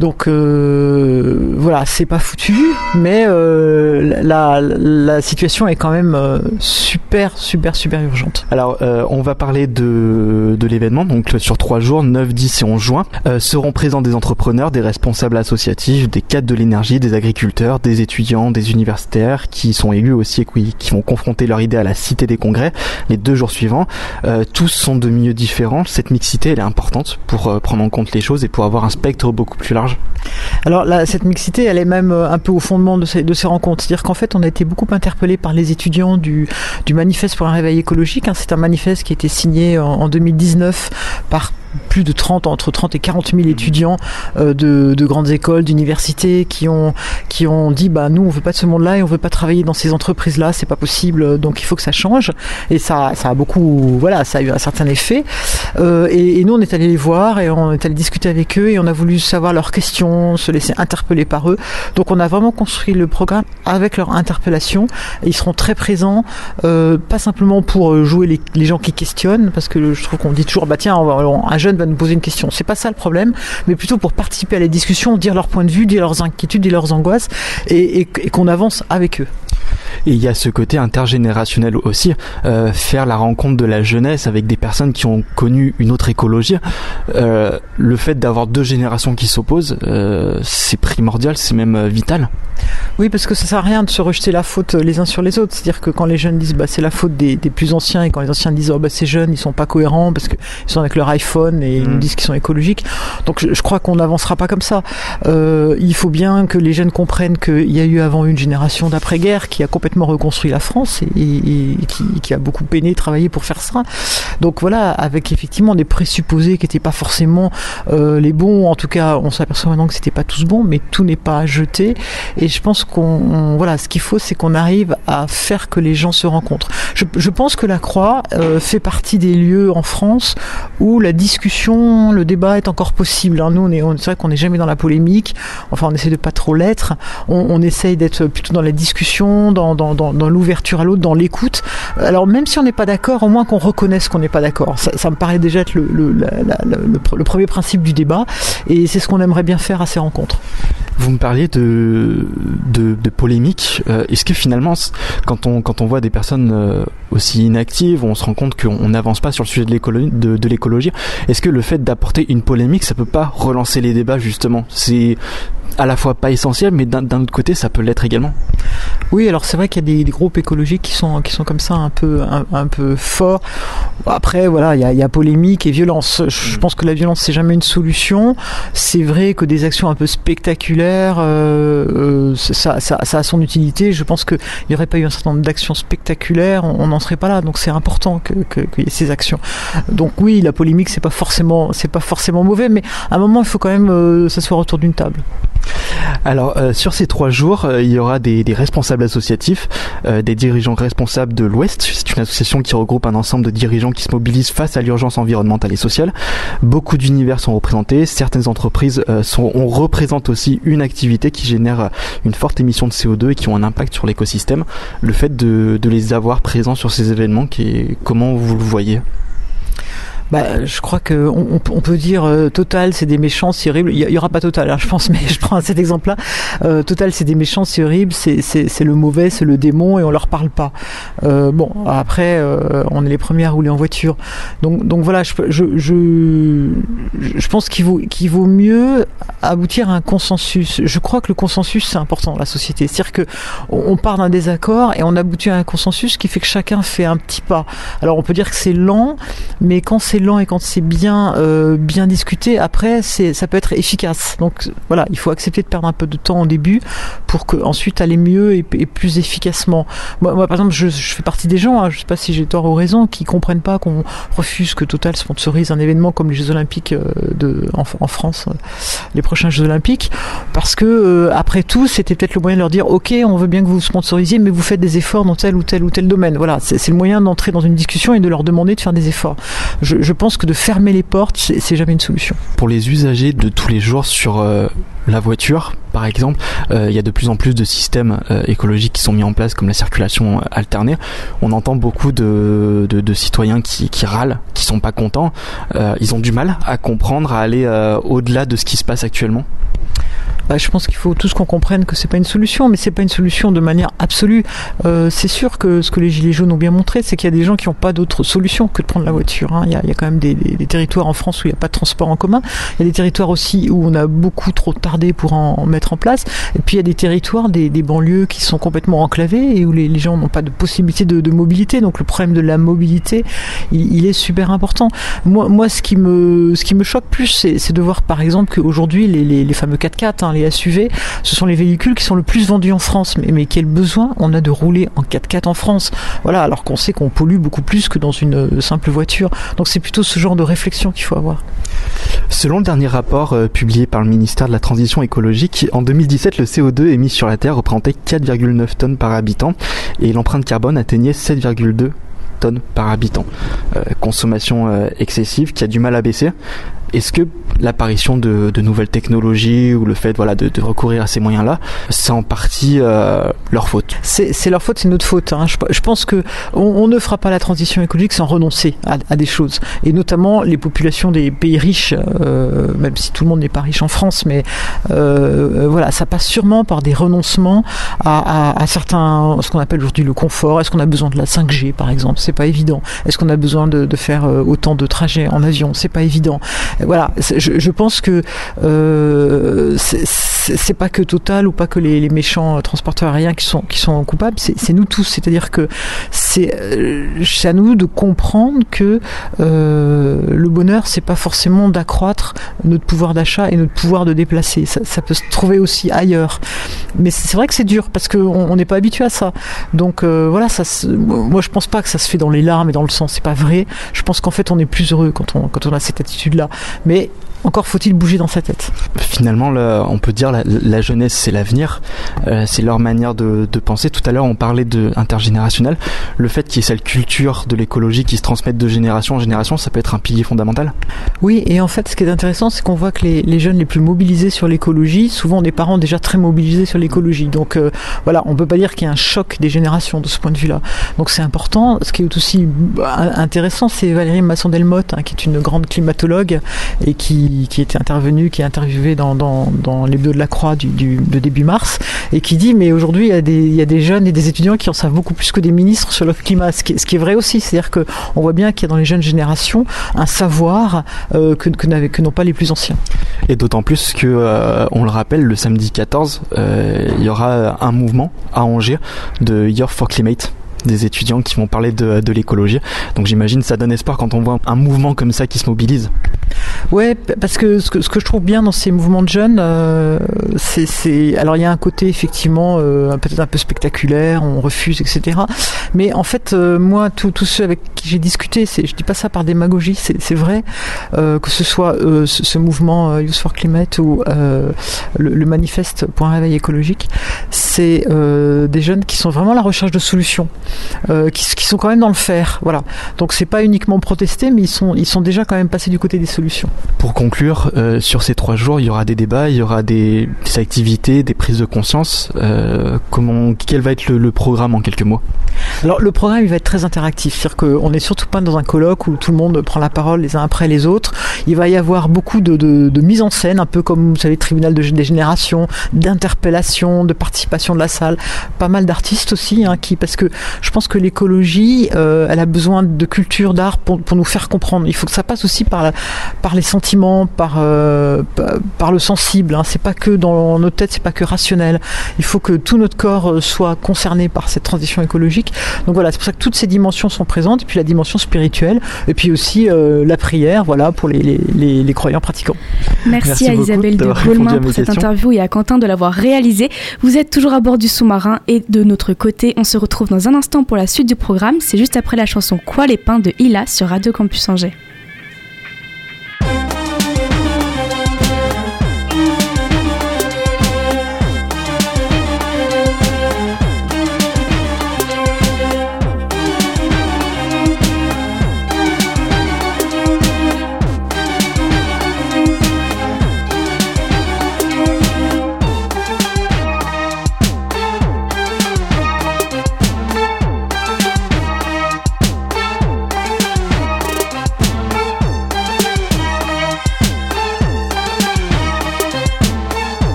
Donc euh, voilà, c'est pas foutu, mais euh, la, la situation est quand même euh, super, super, super urgente. Alors, euh, on va parler de, de l'événement. Donc, sur trois jours, 9, 10 et 11 juin, euh, seront présents des entrepreneurs, des responsables associatifs, des cadres de de l'énergie, des agriculteurs, des étudiants, des universitaires qui sont élus aussi et qui, vont confronter leur idée à la cité des congrès les deux jours suivants. Euh, tous sont de milieux différents. Cette mixité, elle est importante pour euh, prendre en compte les choses et pour avoir un spectre beaucoup plus large. Alors cette mixité, elle est même euh, un peu au fondement de ces, rencontres. C'est-à-dire qu'en fait, on a été beaucoup interpellés par les étudiants du, du manifeste pour un réveil écologique. hein. C'est un manifeste qui a été signé en, en 2019 par plus de 30, entre 30 et 40 000 étudiants euh, de, de grandes écoles, d'universités qui ont, qui ont dit bah nous on veut pas de ce monde-là et on veut pas travailler dans ces entreprises-là, c'est pas possible, donc il faut que ça change. Et ça, ça a beaucoup, voilà, ça a eu un certain effet. Euh, et, nous on est allé les voir et on est allé discuter avec eux et on a voulu savoir leurs questions, se laisser interpeller par eux. Donc on a vraiment construit le programme avec leur interpellation. Ils seront très présents, euh, pas simplement pour jouer les, les gens qui questionnent, parce que je trouve qu'on dit toujours bah tiens on va- on- un jeune va nous poser une question. C'est pas ça le problème, mais plutôt pour participer à la discussion, dire leur point de vue, dire leurs inquiétudes, dire leurs angoisses, et, et- et qu'on avance avec eux. Et il y a ce côté intergénérationnel aussi, euh, faire la rencontre de la jeunesse avec des personnes qui ont connu une autre écologie. Euh, le fait d'avoir deux générations qui s'opposent, euh, c'est primordial, c'est même vital. Oui, parce que ça sert à rien de se rejeter la faute les uns sur les autres. C'est-à-dire que quand les jeunes disent bah, c'est la faute des, des plus anciens et quand les anciens disent oh, bah, ces jeunes ils sont pas cohérents parce qu'ils sont avec leur iPhone et ils Mm. nous disent qu'ils sont écologiques. Donc je, je crois qu'on n'avancera pas comme ça. Euh, il faut bien que les jeunes comprennent qu'il y a eu avant une génération d'après-guerre qui a complètement reconstruit la France et, et- et qui, qui a beaucoup peiné, travaillé pour faire ça. Donc voilà, avec effectivement des présupposés qui n'étaient pas forcément euh, les bons. En tout cas, on s'aperçoit maintenant que c'était pas tous bons, mais tout n'est pas à jeter. Et je pense qu'on, on- voilà, ce qu'il faut, c'est qu'on arrive à faire que les gens se rencontrent. Je, je pense que la Croix euh, fait partie des lieux en France où la discussion, le débat est encore possible. hein. Nous, on est, on- c'est vrai qu'on n'est jamais dans la polémique. Enfin, on essaie de pas trop l'être. On, on essaye d'être plutôt dans la discussion, dans, l'ouverture à l'autre, dans l'écoute. Alors, même si on n'est pas d'accord, au moins qu'on reconnaisse qu'on n'est pas d'accord. Ça, me paraît déjà être le, premier principe du débat. Et c'est ce qu'on aimerait bien faire à ces rencontres. Vous me parliez de, polémique. Euh, Est-ce que finalement, quand on, voit des personnes euh, aussi inactives, on se rend compte qu'on on n'avance pas sur le sujet de l'écologie. Est-ce que le fait d'apporter une polémique, ça peut pas relancer les débats justement? C'est à la fois pas essentiel, mais d'un autre côté, ça peut l'être également. Oui, alors c'est vrai qu'il y a des, des groupes écologiques qui sont, qui sont comme ça un peu, un, un peu forts. Après, voilà, il y a, il y a polémique et violence. Je pense que la violence, c'est jamais une solution. C'est vrai que des actions un peu spectaculaires, euh, euh, ça, ça, ça a son utilité. Je pense qu'il n'y aurait pas eu un certain nombre d'actions spectaculaires, on n'en serait pas là. Donc c'est important que- que- qu'il y ait ces actions. Donc oui, la polémique, c'est pas c'est pas forcément mauvais, mais à un moment, il faut quand même euh, s'asseoir autour d'une table. Alors, euh, sur ces trois jours, euh, il y aura des, responsables associatifs, des dirigeants responsables de l'Ouest. C'est une association qui regroupe un ensemble de dirigeants qui se mobilisent face à l'urgence environnementale et sociale. Beaucoup d'univers sont représentés. Certaines entreprises sont, aussi une activité qui génère une forte émission de CO2 et qui ont un impact sur l'écosystème. Le fait de, les avoir présents sur ces événements, comment vous le voyez? Bah, je crois que on, on peut dire euh, Total, c'est des méchants, c'est horrible. Il y, aura pas Total, hein, je pense, [laughs] mais je prends cet exemple-là. Euh, Total, c'est des méchants, c'est horrible, c'est le mauvais, c'est le démon, et on leur parle pas. Euh, bon, après, euh, on est les premiers à rouler en voiture, donc donc voilà, je je je, je pense qu'il vaut qu'il vaut mieux aboutir à un consensus. Je crois que le consensus c'est important dans la société, c'est-à-dire que on part d'un désaccord et on aboutit à un consensus qui fait que chacun fait un petit pas. Alors on peut dire que c'est lent, mais quand c'est lent et quand c'est bien euh, bien discuté, après c'est ça peut être efficace. Donc voilà, il faut accepter de perdre un peu de temps au début pour que ensuite aller mieux et, plus efficacement. Moi, par exemple, je, fais partie des gens, hein, je sais pas si j'ai tort ou raison, qui comprennent pas qu'on refuse que Total sponsorise un événement comme les Jeux Olympiques euh, de en, France, euh, les prochains Jeux Olympiques, parce que après tout, c'était peut-être le moyen de leur dire, ok, on veut bien que vous sponsorisiez, mais vous faites des efforts dans tel ou tel ou tel domaine. Voilà, c'est le moyen d'entrer dans une discussion et de leur demander de faire des efforts. Je, je pense que de fermer les portes, c'est jamais une solution. Pour les usagers de tous les jours sur euh, la voiture, par exemple, euh, il y a de plus en plus de systèmes euh, écologiques qui sont mis en place, comme la circulation alternée. On entend beaucoup de, citoyens qui, qui râlent, qui sont pas contents. Ils ont du mal à comprendre, à aller au-delà de ce qui se passe actuellement. Bah, je pense qu'il faut tous qu'on comprenne que c'est pas une solution, mais c'est pas une solution de manière absolue. Euh, c'est sûr que ce que les Gilets jaunes ont bien montré, c'est qu'il y a des gens qui n'ont pas d'autre solution que de prendre la voiture. hein. Il, y a, quand même des, territoires en France où il n'y a pas de transport en commun. Il y a des territoires aussi où on a beaucoup trop tardé pour en, mettre en place. Et puis il y a des territoires, des, banlieues qui sont complètement enclavés et où les, gens n'ont pas de possibilité de, mobilité. Donc le problème de la mobilité, il, est super important. Moi, ce, qui me, ce qui me choque plus, c'est de voir par exemple qu'aujourd'hui, les fameux 4x4, hein, les SUV, ce sont les véhicules qui sont le plus vendus en France. Mais, quel besoin on a de rouler en 4x4 en France? Voilà, alors qu'on sait qu'on pollue beaucoup plus que dans une euh, simple voiture. Donc c'est plutôt ce genre de réflexion qu'il faut avoir. Selon le dernier rapport euh, publié par le ministère de la Transition écologique, en 2017, le CO2 émis sur la Terre représentait 4,9 tonnes par habitant et l'empreinte carbone atteignait 7,2 tonnes par habitant. Euh, consommation euh, excessive qui a du mal à baisser. Est-ce que l'apparition de, nouvelles technologies ou le fait voilà, de, recourir à ces moyens-là, c'est en partie euh, leur faute? C'est leur faute, c'est notre faute. hein. Je, pense que on, on ne fera pas la transition écologique sans renoncer à, des choses, et notamment les populations des pays riches, même si tout le monde n'est pas riche en France, mais voilà, ça passe sûrement par des renoncements à, à certains, ce qu'on appelle aujourd'hui le confort. Est-ce qu'on a besoin de la 5G, par exemple? C'est pas évident. Est-ce qu'on a besoin de, faire euh, autant de trajets en avion? C'est pas évident. Voilà, je, pense que euh, c'est- pas que Total ou pas que les, méchants transporteurs aériens qui sont qui sont coupables, c'est nous tous. C'est-à-dire que c'est euh, c'est à nous de comprendre que le bonheur, c'est pas forcément d'accroître notre pouvoir d'achat et notre pouvoir de déplacer. Ça, peut se trouver aussi ailleurs. Mais c'est vrai que c'est dur parce qu'on on n'est pas habitué à ça. Donc voilà, ça. Moi, je pense pas que ça se dans les larmes et dans le sang. C'est pas vrai. Je pense qu'en fait, on est plus heureux quand on quand on a cette attitude-là. Mais encore faut-il bouger dans sa tête. Finalement, le- on peut dire la, la jeunesse, c'est l'avenir, Euh, c'est leur manière de, de penser. Tout à l'heure, on parlait de intergénérationnel. Le fait qu'il y ait cette culture de l'écologie qui se transmette de génération en génération, ça peut être un pilier fondamental. Oui, et en fait, ce qui est intéressant, c'est qu'on voit que les, les jeunes les plus mobilisés sur l'écologie, souvent ont des parents déjà très mobilisés sur l'écologie. Donc euh, voilà, on peut pas dire qu'il y a un choc des générations de ce point de vue-là. Donc c'est important. Ce qui est aussi bah, intéressant, c'est Valérie Masson-Delmotte, hein, qui est une grande climatologue et qui, qui était intervenue, qui est interviewée dans, dans, dans de la Croix de début mars, et qui dit, mais aujourd'hui, il y, a des, jeunes et des étudiants qui en savent beaucoup plus que des ministres sur le climat, ce qui, est- vrai aussi. C'est-à-dire que on voit bien qu'il y a dans les jeunes générations un savoir euh, que n'ont pas les plus anciens. Et d'autant plus que, euh, on le rappelle, le samedi 14, euh, il y aura un mouvement à Angers de Year for Climate des étudiants qui vont parler de, de l'écologie. Donc j'imagine ça donne espoir quand on voit un mouvement comme ça qui se mobilise. Ouais, parce que ce que, je trouve bien dans ces mouvements de jeunes, euh, c'est, alors il y a un côté effectivement euh, peut-être un peu spectaculaire, on refuse, etc. Mais en fait, euh, moi, tous ceux avec qui j'ai discuté, c'est, je dis pas ça par démagogie, c'est, vrai, euh, que ce soit euh, ce, ce mouvement euh, Youth for Climate ou le, le manifeste pour un réveil écologique, c'est des jeunes qui sont vraiment à la recherche de solutions, qui, qui sont quand même dans le faire, voilà. Donc c'est pas uniquement protester, mais ils sont, ils sont déjà quand même passés du côté des solutions. Pour conclure, euh, sur ces trois jours, il y aura des débats, il y aura des, activités, des prises de conscience. Euh, comment, quel va être le, programme en quelques mots? Alors le programme il va être très interactif, c'est-à-dire qu'on n'est surtout pas dans un colloque où tout le monde prend la parole les uns après les autres. Il va y avoir beaucoup de, de, mise en scène, un peu comme vous savez tribunal de, des générations, d'interpellation, de participation de la salle, pas mal d'artistes aussi, hein, qui parce que je pense que l'écologie, euh, elle a besoin de culture, d'art pour, pour nous faire comprendre. Il faut que ça passe aussi par, la, par les sentiments, par, euh, par, par le sensible. Hein. C'est pas que dans notre tête, c'est pas que rationnel. Il faut que tout notre corps euh, soit concerné par cette transition écologique. Donc voilà, c'est pour ça que toutes ces dimensions sont présentes, et puis la dimension spirituelle, et puis aussi euh, la prière, voilà, pour les, les, les, les croyants pratiquants. Merci, Merci à Isabelle de Gaulmin pour cette interview et à Quentin de l'avoir réalisée. Vous êtes toujours à bord du sous-marin et de notre côté, on se retrouve dans un instant pour la suite du programme. C'est juste après la chanson Quoi les pains de Hila sur Radio Campus Angers.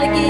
I give.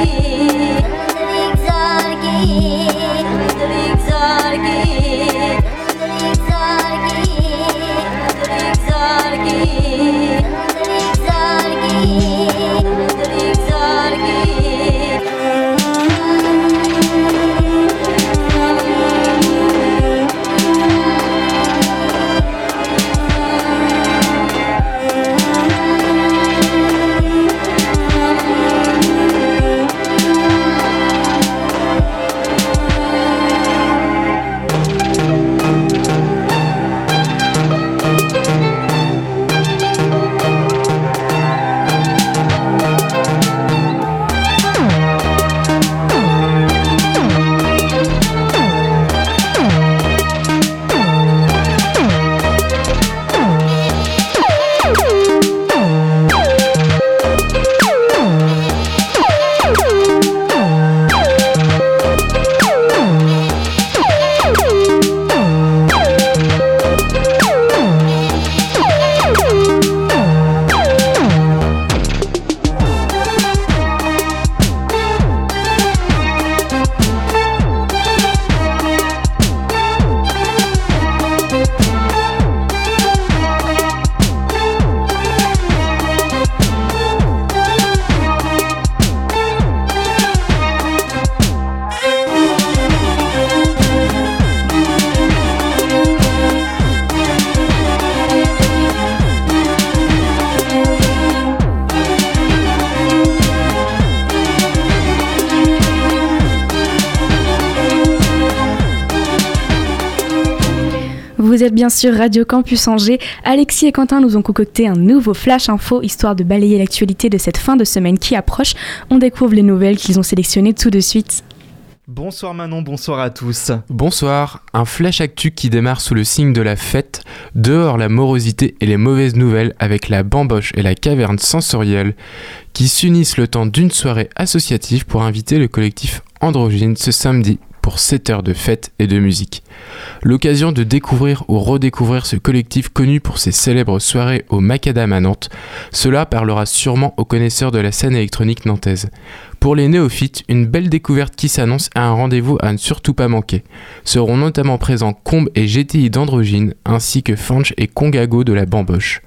Vous êtes bien sûr Radio Campus Angers. Alexis et Quentin nous ont concocté un nouveau Flash Info histoire de balayer l'actualité de cette fin de semaine qui approche. On découvre les nouvelles qu'ils ont sélectionnées tout de suite. Bonsoir Manon, bonsoir à tous. Bonsoir, un flash actu qui démarre sous le signe de la fête, dehors la morosité et les mauvaises nouvelles avec la bamboche et la caverne sensorielle qui s'unissent le temps d'une soirée associative pour inviter le collectif Androgyne ce samedi pour 7 heures de fête et de musique. L'occasion de découvrir ou redécouvrir ce collectif connu pour ses célèbres soirées au Macadam à Nantes, cela parlera sûrement aux connaisseurs de la scène électronique nantaise. Pour les néophytes, une belle découverte qui s'annonce à un rendez-vous à ne surtout pas manquer. Seront notamment présents Combe et GTI d'Androgyne, ainsi que Fanch et Congago de la Bamboche.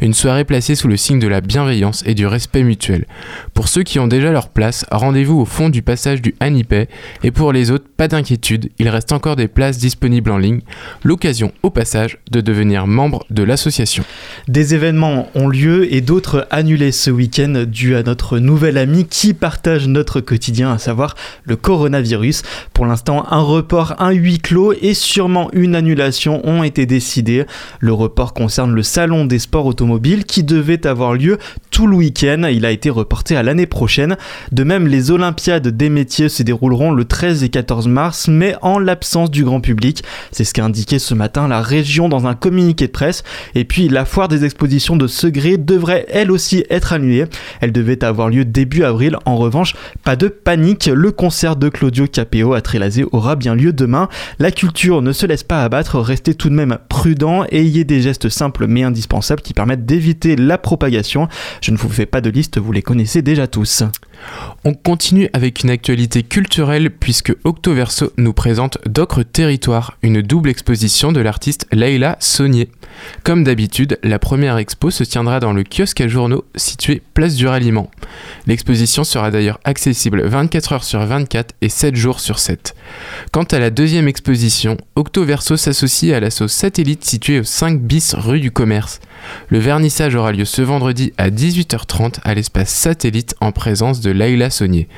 Une soirée placée sous le signe de la bienveillance et du respect mutuel. Pour ceux qui ont déjà leur place, rendez-vous au fond du passage du Hanipay, et pour les autres, pas d'inquiétude, il reste encore des places disponibles en ligne. L'occasion, au passage, de devenir membre de l'association. Des événements ont lieu et d'autres annulés ce week-end dû à notre nouvel ami qui partage notre quotidien, à savoir le coronavirus. Pour l'instant, un report, un huis clos et sûrement une annulation ont été décidés. Le report concerne le salon des sports automobiles qui devait avoir lieu tout le week-end. Il a été reporté à l'année prochaine. De même, les Olympiades des métiers se dérouleront le 13 et 14 mars, mais en l'absence du grand public. C'est ce qu'a indiqué ce matin la région dans un communiqué de presse. Et puis, la foire des expositions de Segré devrait elle aussi être annulée. Elle devait avoir lieu début avril. En revanche, pas de panique, le concert de Claudio Capeo à Trélazé aura bien lieu demain. La culture ne se laisse pas abattre, restez tout de même prudent ayez des gestes simples mais indispensables qui permettent d'éviter la propagation. Je ne vous fais pas de liste, vous les connaissez déjà tous. On continue avec une actualité culturelle puisque Octoverso nous présente D'Ocre Territoire, une double exposition de l'artiste Leila Saunier. Comme d'habitude, la première expo se tiendra dans le kiosque à journaux situé place du Ralliement. L'exposition sera d'ailleurs accessible 24 heures sur 24 et 7 jours sur 7. Quant à la deuxième exposition, Octoverso s'associe à l'assaut Satellite situé au 5 bis rue du Commerce. Le vernissage aura lieu ce vendredi à 18h30 à l'espace Satellite en présence de Laila Saunier.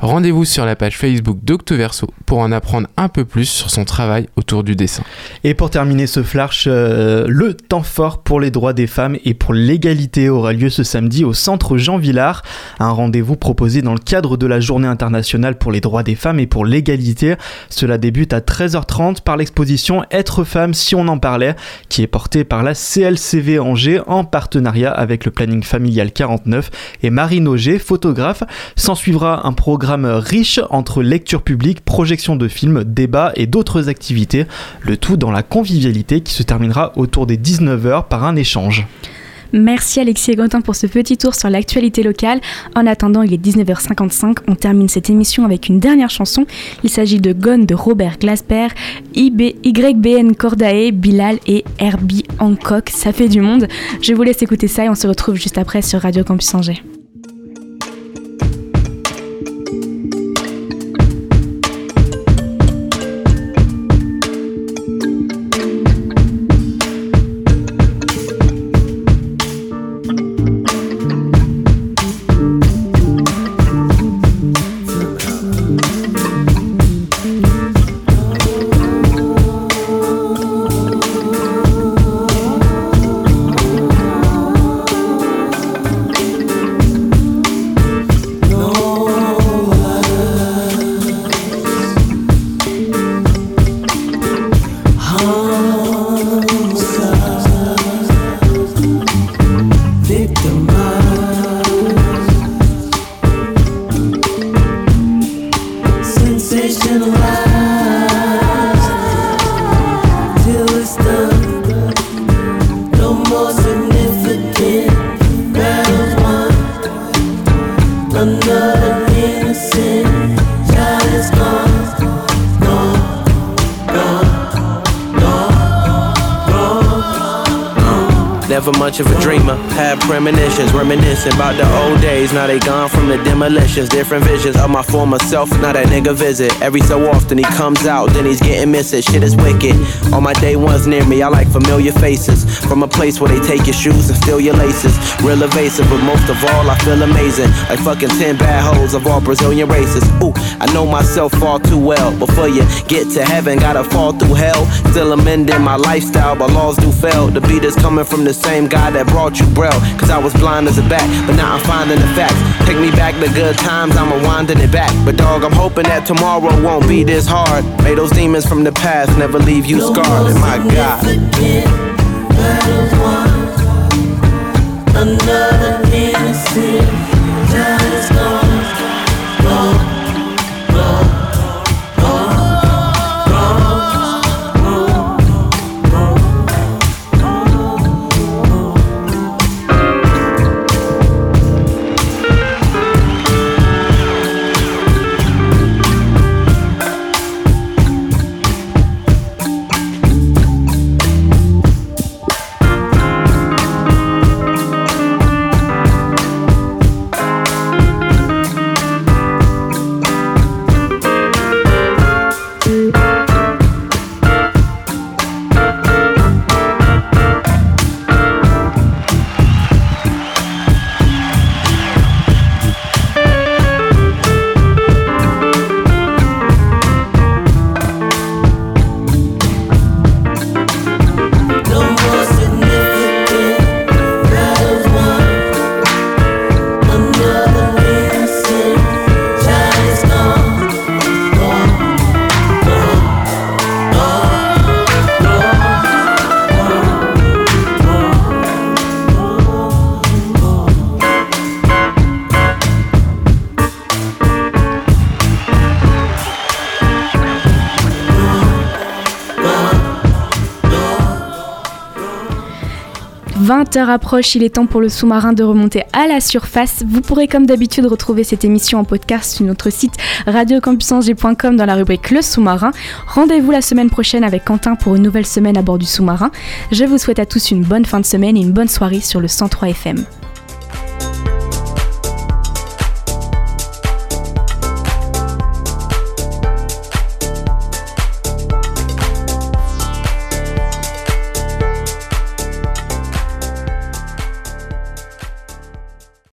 Rendez-vous sur la page Facebook d'Octoverso pour en apprendre un peu plus sur son travail autour du dessin. Et pour terminer ce flash, euh, le temps fort pour les droits des femmes et pour l'égalité aura lieu ce samedi au centre Jean Villard. Un rendez-vous proposé dans le cadre de la journée internationale pour les droits des femmes et pour l'égalité. Cela débute à 13h30 par l'exposition Être femme si on en parlait, qui est portée par la CLCV En partenariat avec le planning familial 49 et Marine Auger, photographe. S'en suivra un programme riche entre lecture publique, projection de films, débats et d'autres activités, le tout dans la convivialité qui se terminera autour des 19h par un échange. Merci Alexis et Quentin pour ce petit tour sur l'actualité locale. En attendant, il est 19h55. On termine cette émission avec une dernière chanson. Il s'agit de Gone de Robert Glasper, YBN Cordae, Bilal et Herbie Hancock. Ça fait du monde. Je vous laisse écouter ça et on se retrouve juste après sur Radio Campus Angers. reminisce about the days. Now they gone from the demolitions. Different visions of my former self. Now that nigga visit. Every so often he comes out, then he's getting missing. Shit is wicked. All my day ones near me, I like familiar faces. From a place where they take your shoes and steal your laces. Real evasive, but most of all, I feel amazing. Like fucking 10 bad hoes of all Brazilian races. Ooh, I know myself far too well. Before you get to heaven, gotta fall through hell. Still amending my lifestyle, but laws do fail. The beat is coming from the same guy that brought you braille. Cause I was blind as a bat, but now I'm finding the facts. Take me back to good times, I'ma winding it back. But dog, I'm hoping that tomorrow won't be this hard. May those demons from the past never leave you scarred. And my God. Another innocent 20h approche, il est temps pour le sous-marin de remonter à la surface. Vous pourrez comme d'habitude retrouver cette émission en podcast sur notre site radiocampusangers.com dans la rubrique Le sous-marin. Rendez-vous la semaine prochaine avec Quentin pour une nouvelle semaine à bord du sous-marin. Je vous souhaite à tous une bonne fin de semaine et une bonne soirée sur le 103 FM.